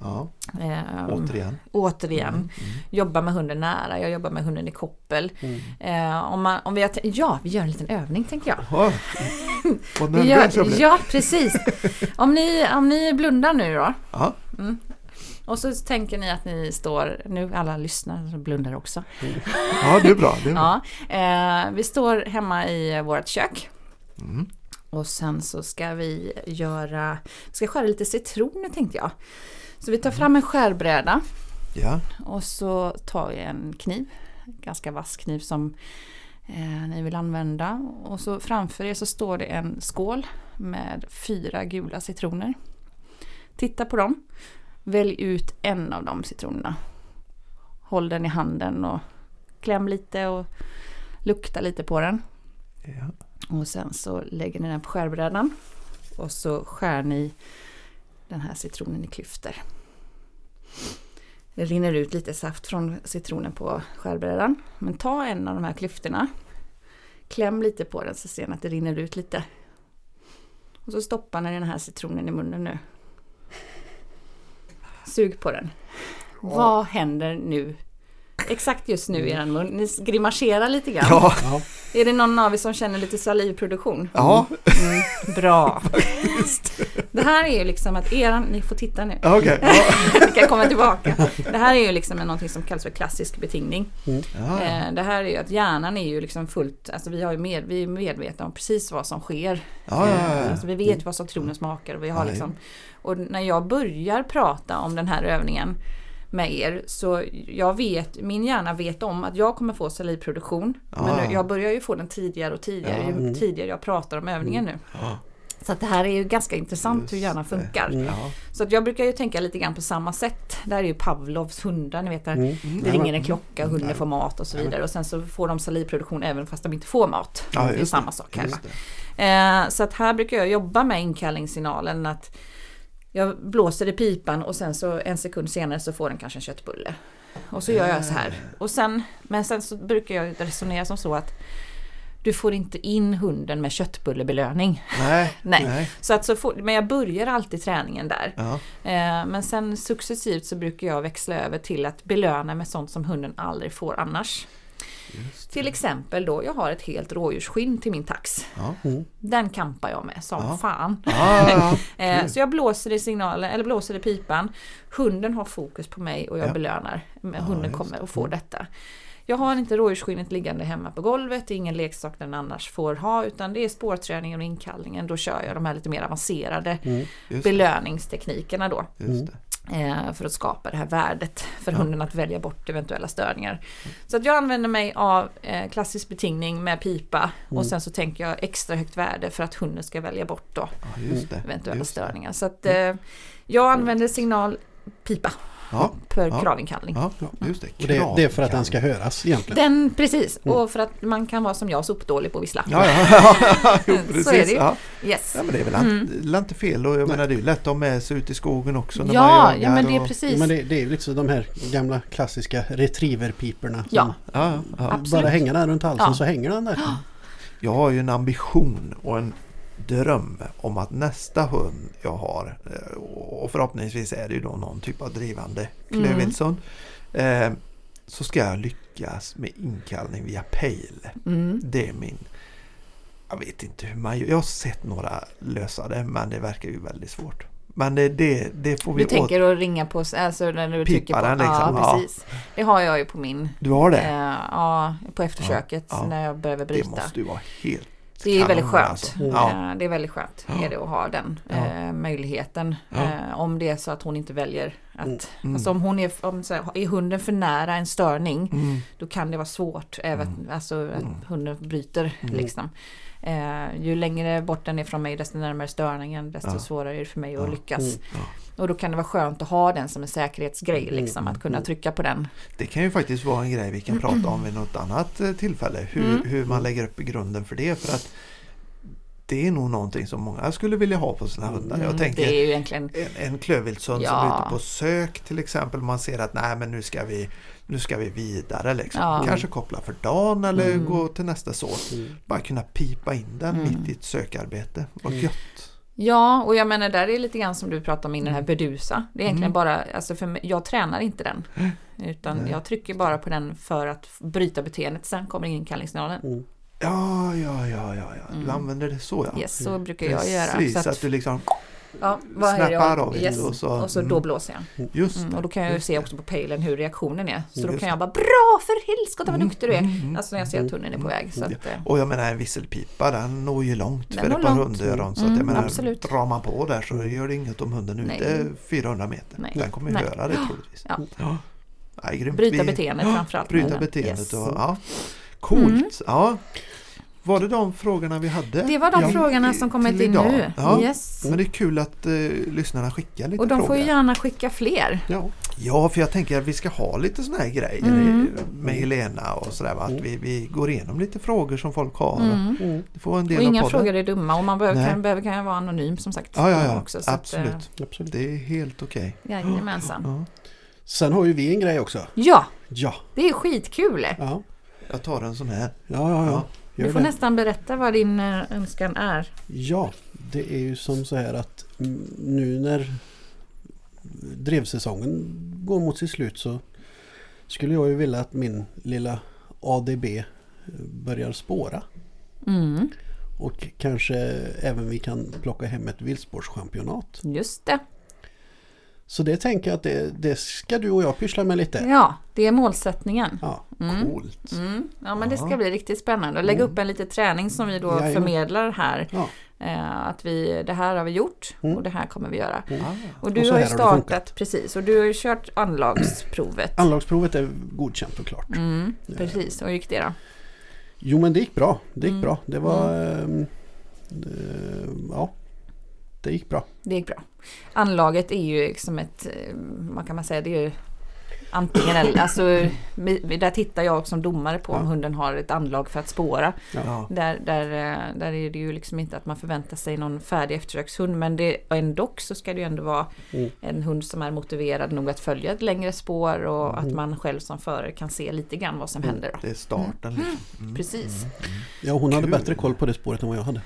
Ja, Ehm, återigen. återigen. Mm. Jobba med hunden nära, jag jobbar med hunden i koppel. Mm. Eh, om man, om vi har ja, vi gör en liten övning tänker jag. Ja. Vad Vi gör, ja, precis. Om ni, om ni blundar nu då. Ja. Och så tänker ni att ni står, nu alla lyssnar och blundar också. Ja, det är bra. Det är bra. Ja, eh, vi står hemma i vårt kök. Mm. Och sen så ska vi göra, vi ska skära lite citroner tänkte jag. Så vi tar fram en skärbräda Ja. och så tar vi en kniv, ganska vass kniv som eh, ni vill använda. Och så framför er så står det en skål med fyra gula citroner. Titta på dem. Välj ut en av de citronerna. Håll den i handen och kläm lite och lukta lite på den. ja. Och sen så lägger ni den på skärbrädan. Och så skär ni den här citronen i klyftor. Det rinner ut lite saft från citronen på skärbrädan. Men ta en av de här klyftorna. Kläm lite på den så ser ni att det rinner ut lite. Och så stoppar ni den här citronen i munnen nu. Sug på den. Vad händer nu? Exakt just nu i er mun. Ni grimaserar lite grann. Ja. Ja. Är det någon av er som känner lite salivproduktion? Ja. Bra. Det här är ju liksom att eran, ni får titta nu. Ja, Okej. Ja. Vi kan komma tillbaka. Det här är ju liksom någonting som kallas för klassisk betingning. Ja, ja. Eh, Det här är ju att hjärnan är ju liksom fullt, alltså vi, har ju med, vi är medvetna om precis vad som sker. Ja, ja, ja, ja. Alltså vi vet vad citronen smakar och vi har Ja, liksom, och när jag börjar prata om den här övningen med er så jag vet, min hjärna vet om att jag kommer få salivproduktion. Ja. Men jag börjar ju få den tidigare och tidigare Ja. ju tidigare jag pratar om övningen nu. Ja. Så att det här är ju ganska intressant Just hur hjärnan funkar. Ja. Så att jag brukar ju tänka lite grann på samma sätt. Det här är ju Pavlovs hundar, ni vet där Mm. det ringer en klocka, hunden får mat och så vidare. Och sen så får de salivproduktion även fast de inte får mat. Ja, det är samma sak här. Eh, så att här brukar jag jobba med inkallningssignalen att jag blåser i pipan och sen så en sekund senare så får den kanske en köttbulle. Och så gör jag så här. Och sen, men sen så brukar jag resonera som så att du får inte in hunden med köttbullebelöning. Nej. Nej. Nej. Så att så får, men jag börjar alltid träningen där. Ja. Eh, men sen successivt så brukar jag växla över till att belöna med sånt som hunden aldrig får annars. Till exempel då, jag har ett helt rådjursskinn till min tax. Ja. Den kampar jag med som fan. Ja. Eh, så jag blåser i signalen, eller blåser i pipan. Hunden har fokus på mig och jag Ja. belönar. Hunden kommer det. att få Mm. detta. Jag har inte rådjursskinnet liggande hemma på golvet, det är ingen leksak den annars får ha utan det är spårträningen och inkallningen. Då kör jag de här lite mer avancerade Mm. Belöningsteknikerna då. Eh, för att skapa det här värdet för hunden att välja bort eventuella störningar. Så att jag använder mig av eh, klassisk betingning med pipa och sen så tänker jag extra högt värde för att hunden ska välja bort då Ja, eventuella störningar. Så att eh, jag använder signal pipa Ja, för Ja. kravinkallning. ja, just det. Och det, det är för att den ska höras egentligen. Den, precis, och för att man kan vara som jag sopdålig på att vissla. Ja, ja, ja, jo, Så precis. är det ju. Ja. Yes. ja, men det är väl mm. inte fel och jag menar det är ju lätt att ha med sig ut i skogen också när Ja, man ja men det är och... precis. Men det, det är ju liksom de här gamla klassiska retrieverpiporna. som Ja. Ja, ja. Bara hänger den runt halsen Ja. så hänger den där. Jag har ju en ambition och en dröm om att nästa hund jag har eh, och förhoppningsvis är det ju då någon typ av drivande Mm. klövviltshund eh, så ska jag lyckas med inkallning via pejl. Mm. Det är min jag vet inte hur man gör. Jag har sett några lösa det men det verkar ju väldigt svårt. Men det, det, det får vi Du tänker att ringa på, alltså när du trycker på, liksom, ja ja. precis. Det har jag ju på min, Du har det? eh, ja, på eftersöket Ja, ja. när jag behöver det bryta. måste ju vara helt Det är väldigt skönt. alltså. Ja. Eh, Det är väldigt skönt är det att ha den Ja. eh, möjligheten. Ja. Eh, om det är så att hon inte väljer att... Mm. Mm. Alltså om hon är, om, så här, är hunden för nära en störning Mm. då kan det vara svårt även Mm. alltså, att Mm. hunden bryter. Mm. Liksom. Eh, ju längre bort den är från mig desto närmare störningen desto Ja. svårare är det för mig att Ja. lyckas. Mm. Ja. Och då kan det vara skönt att ha den som en säkerhetsgrej Mm. liksom, att kunna Mm. trycka på den. Det kan ju faktiskt vara en grej vi kan prata om vid något annat eh, tillfälle. Hur, Mm. hur man lägger upp grunden för det. För att Det är nog någonting som många skulle vilja ha på sina hundar. Jag Mm, tänker det är ju egentligen en, en klövviltshund som Ja. är ute på sök till exempel. Man ser att nej men nu ska vi, nu ska vi vidare. Liksom. Ja. Kanske koppla för dagen eller Mm. gå till nästa såt. Mm. Bara kunna pipa in den Mm. mitt i ett sökarbete. Vad Mm. gött! Ja, och jag menar där är lite grann som du pratade om innan, den här bedusa. Det är egentligen Mm. bara, alltså för mig, jag tränar inte den. Utan Nej. jag trycker bara på den för att bryta beteendet. Sen kommer inkallningssignalen. Mm. Ja, ja, ja, ja, ja. Du Mm. använder det så ja. Yes, så brukar jag göra. Precis, Så att, att, du liksom Ja, vad snappar av yes. och så, Och så mm. då blåser jag. Just Mm, och då kan jag ju se också på pejlen hur reaktionen är. Så då kan jag bara Bra för helskotta vad duktig du är! Mm, mm, Alltså när jag ser att hunden är på väg. Så att, eh, Och jag menar en visselpipa den når ju långt Den för ett par hundöron. Så att Mm, jag menar, absolut. drar man på där så gör det inget om hunden är Nej. ute 400 meter. Nej. Den kommer ju höra det troligtvis. Ja. Ja. Nej, grymt. bryta beteendet framförallt. Bryta beteendet. Och, ja. Coolt. Mm. Ja. Var det de frågorna vi hade? Det var de Ja. frågorna som kommit Till in idag. nu. Ja. Yes. Men det är kul att eh, lyssnarna skickar lite Och de frågor. får ju gärna skicka fler. Ja, Ja, för jag tänker att vi ska ha lite såna här grejer Mm. med Helena och sådär. Att Mm. vi, vi går igenom lite frågor som folk har. Mm. mm, Det får en del Och inga podden. frågor är dumma och man behöver, Nej. kan, behöver kan vara anonym som sagt. Ja, ja, ja. Också, så att, eh, Absolut. absolut. Det är helt okej. Jajamensan. Ja. Sen har ju vi en grej också. Ja, Ja, det är skitkul. ja, Jag tar en sån här. ja, ja. ja. Du får det. nästan berätta vad din eh, önskan är. Ja, det är ju som så här att nu när drevsäsongen går mot sitt slut så skulle jag ju vilja att min lilla ADB eh, börjar spåra. Mm, Och kanske även vi kan plocka hem ett viltspårschampionat. just det. Så det tänker jag att det, det ska du och jag pyssla med lite. Ja, det är målsättningen. Ja, Mm. Coolt. Mm. Ja men det ska Ja. bli riktigt spännande. Lägga Mm. upp en liten träning som vi då Jajamän. förmedlar här. ja. Eh, att vi, det här har vi gjort Mm. och det här kommer vi göra. Mm. Ah. Och du Och har ju här har startat, precis, och du har ju kört anlagsprovet. Anlagsprovet är godkänt och klart. Mm, precis, och hur gick det då? Jo men det gick bra. Det gick Mm. bra. Det var... eh, ja, det gick bra. Det gick bra. Anlaget är ju liksom ett, eh, vad kan man säga, det är ju antingen eller. Alltså, där tittar jag som domare på om Ja. hunden har ett anlag för att spåra. Ja. Där, där, eh, där är det ju liksom inte att man förväntar sig någon färdig eftersökshund men det, ändå så ska det ju ändå vara Mm. en hund som är motiverad nog att följa ett längre spår och Mm. att man själv som förare kan se lite grann vad som händer. Då. Det är starten. Liksom. Mm. Precis. Ja, hon hade Kul. bättre koll på det spåret än vad jag hade.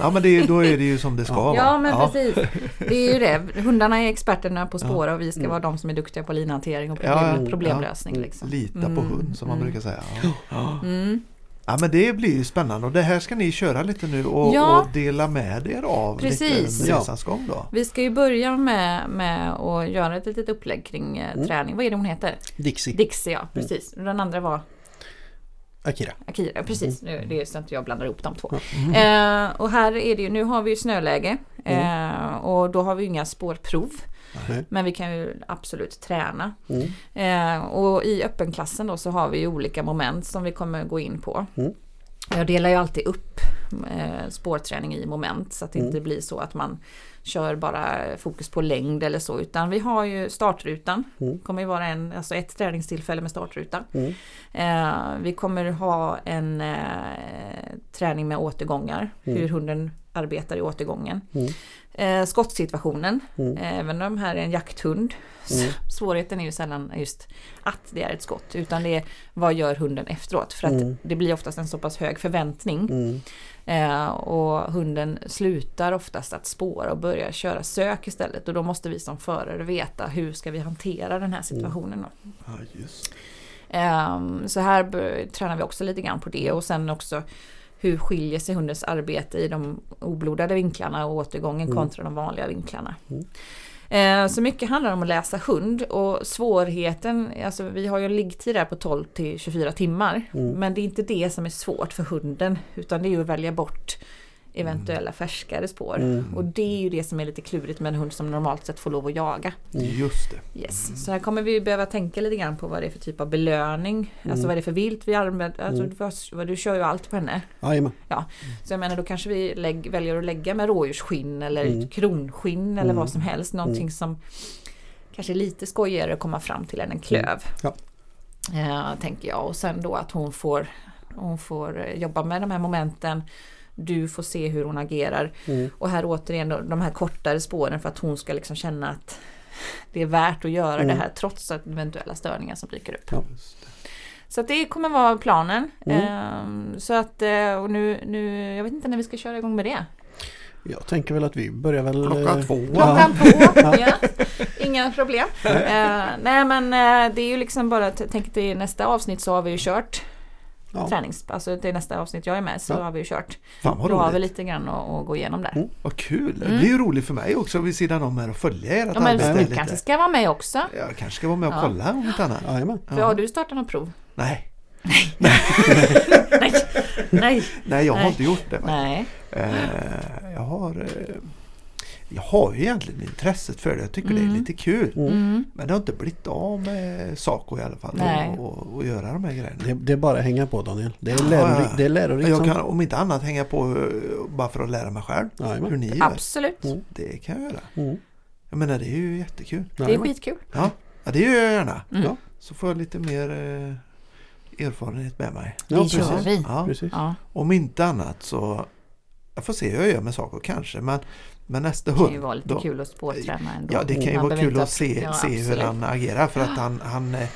Ja men det, då är det ju som det ska vara. Ja men precis. Det är ju det. Hundarna är experterna på spåra och vi ska Mm. vara de som är duktiga på linhantering och Ja, problem, ja. problemlösning. Mm. Liksom. Lita på Mm, hund som man mm. brukar säga. Ja. Mm. ja men det blir ju spännande och det här ska ni köra lite nu och, Ja. och dela med er av Precis. lite resans gång då. Vi ska ju börja med, med att göra ett litet upplägg kring eh, Mm. träning. Vad är det hon heter? Dixie. Dixie ja, precis. Den andra var Akira. Akira, precis. Nu, det är så att jag blandar ihop de två. Eh, och här är det ju, nu har vi ju snöläge eh, och då har vi ju inga spårprov. Nej. Men vi kan ju absolut träna. Mm. Eh, och i öppenklassen då så har vi olika moment som vi kommer gå in på. Mm. Jag delar ju alltid upp eh, spårträning i moment så att det Mm. inte blir så att man kör bara fokus på längd eller så. Utan vi har ju startrutan. Mm. kommer ju vara en, alltså ett träningstillfälle med startruta. Mm. Eh, vi kommer ha en eh, träning med återgångar. Mm. Hur hunden arbetar i återgången. Mm. Eh, skottsituationen. Mm. Även om de här är en jakthund. Mm. Svårigheten är ju sällan just att det är ett skott. Utan det är vad gör hunden efteråt. För att Mm. det blir oftast en så pass hög förväntning. Mm. Eh, och hunden slutar oftast att spåra och börjar köra sök istället. Och då måste vi som förare veta hur ska vi hantera den här situationen. Då. Ja, just. Ehm, Så här tränar vi också lite grann på det och sen också hur skiljer sig hundens arbete i de oblodade vinklarna och återgången Mm. kontra de vanliga vinklarna. Mm. Eh, Så mycket handlar om att läsa hund och svårigheten, alltså vi har ju en liggtid där på 12 till 24 timmar. Mm. Men det är inte det som är svårt för hunden utan det är ju att välja bort eventuella färskare spår. Mm. Och det är ju det som är lite klurigt med en hund som normalt sett får lov att jaga. Mm. Just det. Yes. Så här kommer vi behöva tänka lite grann på vad det är för typ av belöning. Alltså Mm. vad det är för vilt vi använder. Alltså, Mm. vad- du kör ju allt på henne. Jajamän. Så jag menar då kanske vi lägg, väljer att lägga med rådjursskinn eller Mm. kronskinn eller Mm. vad som helst. Någonting Mm. som kanske är lite skojigare att komma fram till än en klöv. Ja. Eh, tänker jag. Och sen då att hon får, hon får eh, jobba med de här momenten. Du får se hur hon agerar. Mm. Och här återigen då, de här kortare spåren för att hon ska liksom känna att det är värt att göra Mm. det här trots att eventuella störningar som dyker upp. Ja. Så att det kommer vara planen. Mm. Ehm, så att, eh, och nu, nu, jag vet inte när vi ska köra igång med det. Jag tänker väl att vi börjar väl... Klockan eh, två. Klockan två, ja. Inga problem. Eh, nej men det är ju liksom bara, tänk till nästa avsnitt så har vi ju kört Ja. tränings... Alltså till nästa avsnitt jag är med så Ja. har vi ju kört. Fan vad Då har vi roligt. lite grann att, att gå igenom där. Mm. Vad kul. Det blir ju roligt för mig också vid sidan om här och följa ert Ja, men arbete du kanske ska vara med också. Jag kanske ska vara med och Ja. kolla om inte annat. Jajamän. För har du startat något prov? Nej. Nej! Nej! Nej, jag har Nej. inte gjort det. Nej. Eh, jag har eh, jag har ju egentligen intresset för det. Jag tycker det är Mm. lite kul. Mm. Men det har inte blivit av med Saco i alla fall. Nej. Och, göra de här grejerna. Det, det är bara att hänga på Daniel. Det är Ja, lärorikt. ja. Det är lärorikt jag kan om inte annat hänga på eh, bara för att lära mig själv. Jajamän. Hur ni gör. Absolut. Mm. Det kan jag göra. Mm. Jag menar det är ju jättekul. Det är skitkul. Ja, ja det gör jag gärna. Mm. Ja. Så får jag lite mer eh, erfarenhet med mig. Ja, Det precis. gör vi. Ja. Precis. Ja, Om inte annat så jag får se hur jag gör med saker kanske. Men, men nästa det kan ju hund. vara lite då- kul att spårträna ändå. Ja det kan ju Man vara kul att se, ja, se hur han agerar. För att han, han eh,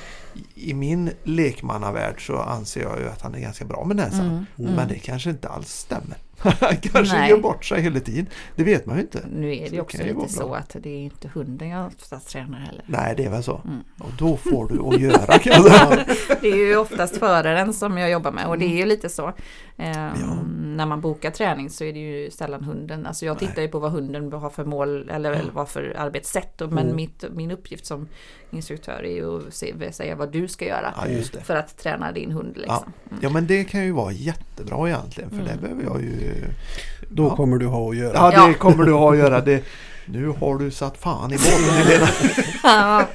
i min lekmannavärld så anser jag ju att han är ganska bra med näsan. Mm, mm. Men det kanske inte alls stämmer. Han kanske Nej. gör bort sig hela tiden. Det vet man ju inte. Nu är det det också lite så att det är inte hunden jag oftast tränar heller. Nej det är väl så. Mm. Och då får du att göra kan jag säga. Det är ju oftast föraren som jag jobbar med och det är ju lite så. Eh, När man bokar träning så är det ju sällan hunden. Alltså jag tittar ju på vad hunden har för mål eller, eller vad för arbetssätt. Men Mm. mitt, min uppgift som instruktör är ju att se, säga vad du ska göra. Ja just det. För att träna din hund liksom. Ja men det kan ju vara jättebra egentligen för det Mm. behöver jag ju. Då ja. kommer du ha att göra. Ja det Ja. kommer du ha att göra. Det, nu har du satt fan i båten Helena. Ja,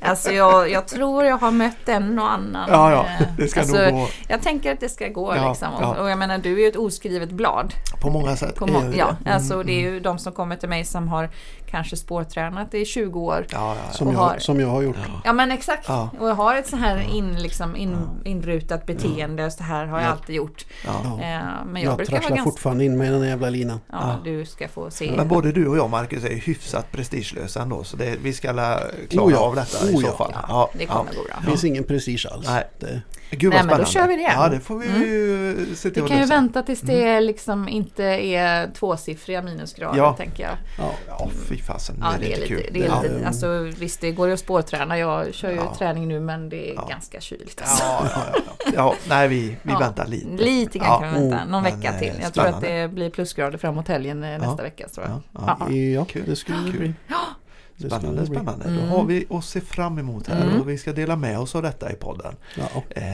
alltså jag, jag tror jag har mött en och annan. Ja ja, eh, det ska alltså, nog gå Jag tänker att det ska gå Ja, liksom. ja. Och, jag menar du är ju ett oskrivet blad. på många sätt. På må- ja, det. alltså det är ju de som kommer till mig som har kanske spårtränat i 20 år. Ja, ja, ja. Som jag, har- som jag har gjort. Ja men exakt. Ja. Och jag har ett så här in, liksom, in, inrutat beteende. Så här har jag Ja. alltid gjort. ja. Ja. Eh, men jag, Jag brukar vara trasslar ganska... fortfarande in mig i den där jävla linan. Ja, Ja. du ska få se. Men både du och jag Marcus är hyfsat prestigelösa ändå så det, vi ska alla klara Oh ja. av detta i Oh så ja. fall. Ja, det kommer gå bra. Det finns ingen prestige alls. Nej. Det, Gud Nej, vad men då spännande. kör vi det. Ja det får vi ju se till Vi kan ju vänta tills det liksom inte är tvåsiffriga minusgrader Ja. tänker jag. ja. Ja fy fasen, Ja, det är lite kul. Det är Ja. lite, alltså, visst, det går ju att spårträna. Jag kör ju Ja. träning nu men det är Ja. ganska kyligt. Alltså. Ja, ja, ja, ja. ja, nej vi, vi Ja. väntar lite. Lite grann Ja. kan vi vänta. Mm. Någon Men, vecka till. Jag tror att spännande. det blir plusgrader framåt helgen eh, nästa vecka. Tror jag. Ja, ja. Ja. Ja, Kul. det skulle det Kul. Spännande, spännande. Mm. Då har vi att se fram emot här Mm. och vi ska dela med oss av detta i podden. Ja. Eh,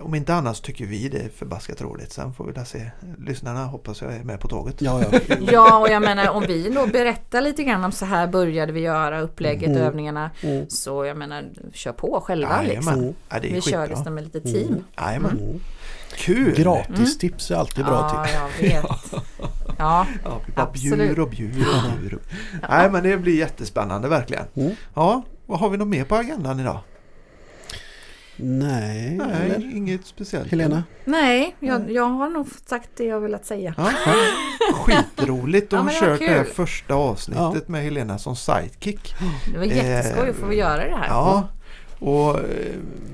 om inte annars tycker vi det är förbaskat roligt. Sen får vi väl se. Lyssnarna hoppas jag är med på tåget. Ja, ja. Ja, och jag menar om vi då berättar lite grann om så här började vi göra upplägget, Mm. övningarna. Mm. Så jag menar, kör på själva Jajamän. liksom. Mm. Ja, det är Vi kör skitbra. liksom med lite team. Jajamän. Mm. Kul! Gratis tips är alltid bra Ja, tips. jag vet. Ja, Ja, vi bara Absolut. bjuder och bjuder och bjuder. Nej men det blir jättespännande verkligen. Mm. Ja, vad har vi något mer på agendan idag? Nej, Nej, eller? inget speciellt. Helena? nej, jag, jag har nog sagt det jag velat säga. Ja, skitroligt. Ja, men det var kört det här första avsnittet Ja. med Helena som sidekick. Det var jätteskoj att få göra det här. Ja, och eh,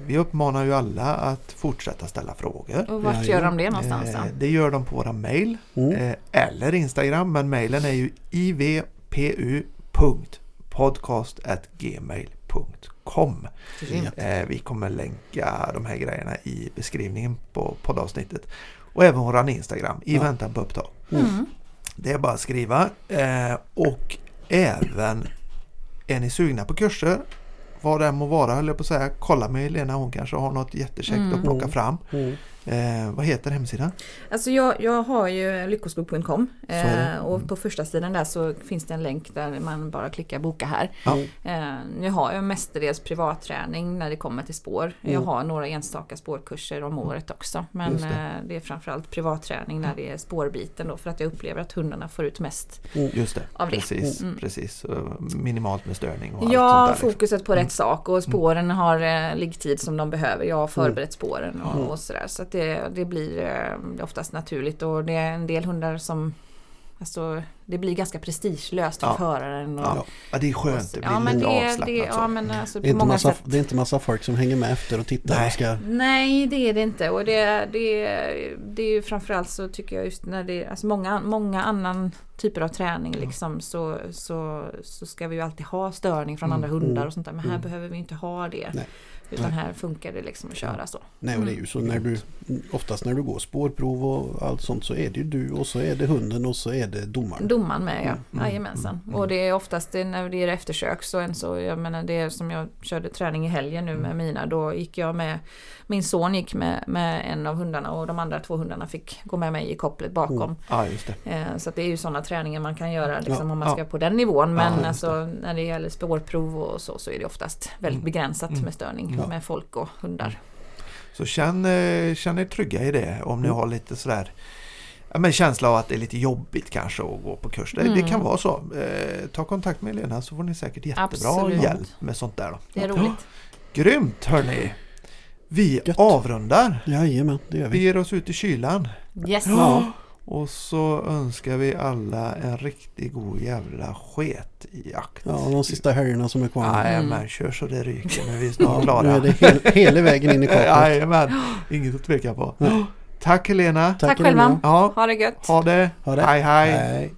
vi uppmanar ju alla att fortsätta ställa frågor. Och vart gör de det någonstans då? Eh, Det gör de på våra mail Mm. eh, eller Instagram men mailen är ju ivpu.podcast.gmail.com Vi kommer länka de här grejerna i beskrivningen på poddavsnittet. Och även våran Instagram i Ja. väntan på upptag. Mm. Det är bara att skriva. Och även är ni sugna på kurser vad det må vara höll jag på att säga. Kolla med Helena, hon kanske har något jättekäckt Mm. att plocka fram. Mm. Eh, vad heter hemsidan? Alltså jag, jag har ju lyckoskog.com eh, och på första sidan där så finns det en länk där man bara klickar boka här. Ja. Eh, jag har ju mestadels privatträning när det kommer till spår. Jag Mm. har några enstaka spårkurser om året också. Men det. Eh, det är framförallt privatträning när det är spårbiten då för att jag upplever att hundarna får ut mest. Just det, Av det. precis. Mm. precis. Minimalt med störning och allt Ja, sånt där. liksom. fokuset på rätt sak och spåren har eh, liggtid som de behöver. Jag har förberett spåren och, Mm. och sådär. Så att det, det blir eh, oftast naturligt och det är en del hundar som Alltså det blir ganska prestigelöst för Ja. föraren. Och, Ja. Ja, det är skönt. Det blir ja, men lite det, avslappnat. det, ja, men alltså Det är, inte massa, sätt. det är inte massa folk som hänger med efter och tittar Nej. och ska... Nej, det är det inte. Och det, det, det är ju framförallt så tycker jag just när det är alltså många, många annan typer av träning liksom så, så, så ska vi ju alltid ha störning från andra hundar och sånt där. Men här Mm. behöver vi inte ha det. Nej. Utan här funkar det liksom att köra så. Nej, och det är ju så när du oftast när du går spårprov och allt sånt så är det ju du och så är det hunden och så är det domaren. Domaren med ja, Mm, jajamensan. Och det är oftast det, när det är eftersök så en så, jag menar det är som jag körde träning i helgen nu Mm. med mina, då gick jag med, min son gick med, med en av hundarna och de andra två hundarna fick gå med mig i kopplet bakom. Mm. Ja, just det. Eh, Så att det är ju sådana träningar man kan göra liksom, Ja, om man ja. ska på den nivån. Men just alltså, när det gäller spårprov och så, så är det oftast väldigt Mm. begränsat Mm. med störning Ja. med folk och hundar. Så känn, eh, känn er trygga i det om ni Mm. har lite sådär ja, men känsla av att det är lite jobbigt kanske att gå på kurs. Det, det Mm. kan vara så. Eh, ta kontakt med Elena så får ni säkert jättebra Absolut. hjälp med sånt där. Då. Det är roligt. Grymt hörni! Vi Gött. avrundar. Jajamän, det gör Vi vi. ger oss ut i kylan. Yes! Ja. Och så önskar vi alla en riktigt god jävla sket i jakt. Ja, de sista helgerna som är kvar. Jajamän, kör så det ryker men vi är snart klara. nu är det hel, hela vägen in i kaklet. Jajamän, inget att tveka på. Ja. Tack Helena. Tack Elina. själva. Ja, Ha det gött! ha det. Ha det. Hej hej. Hej.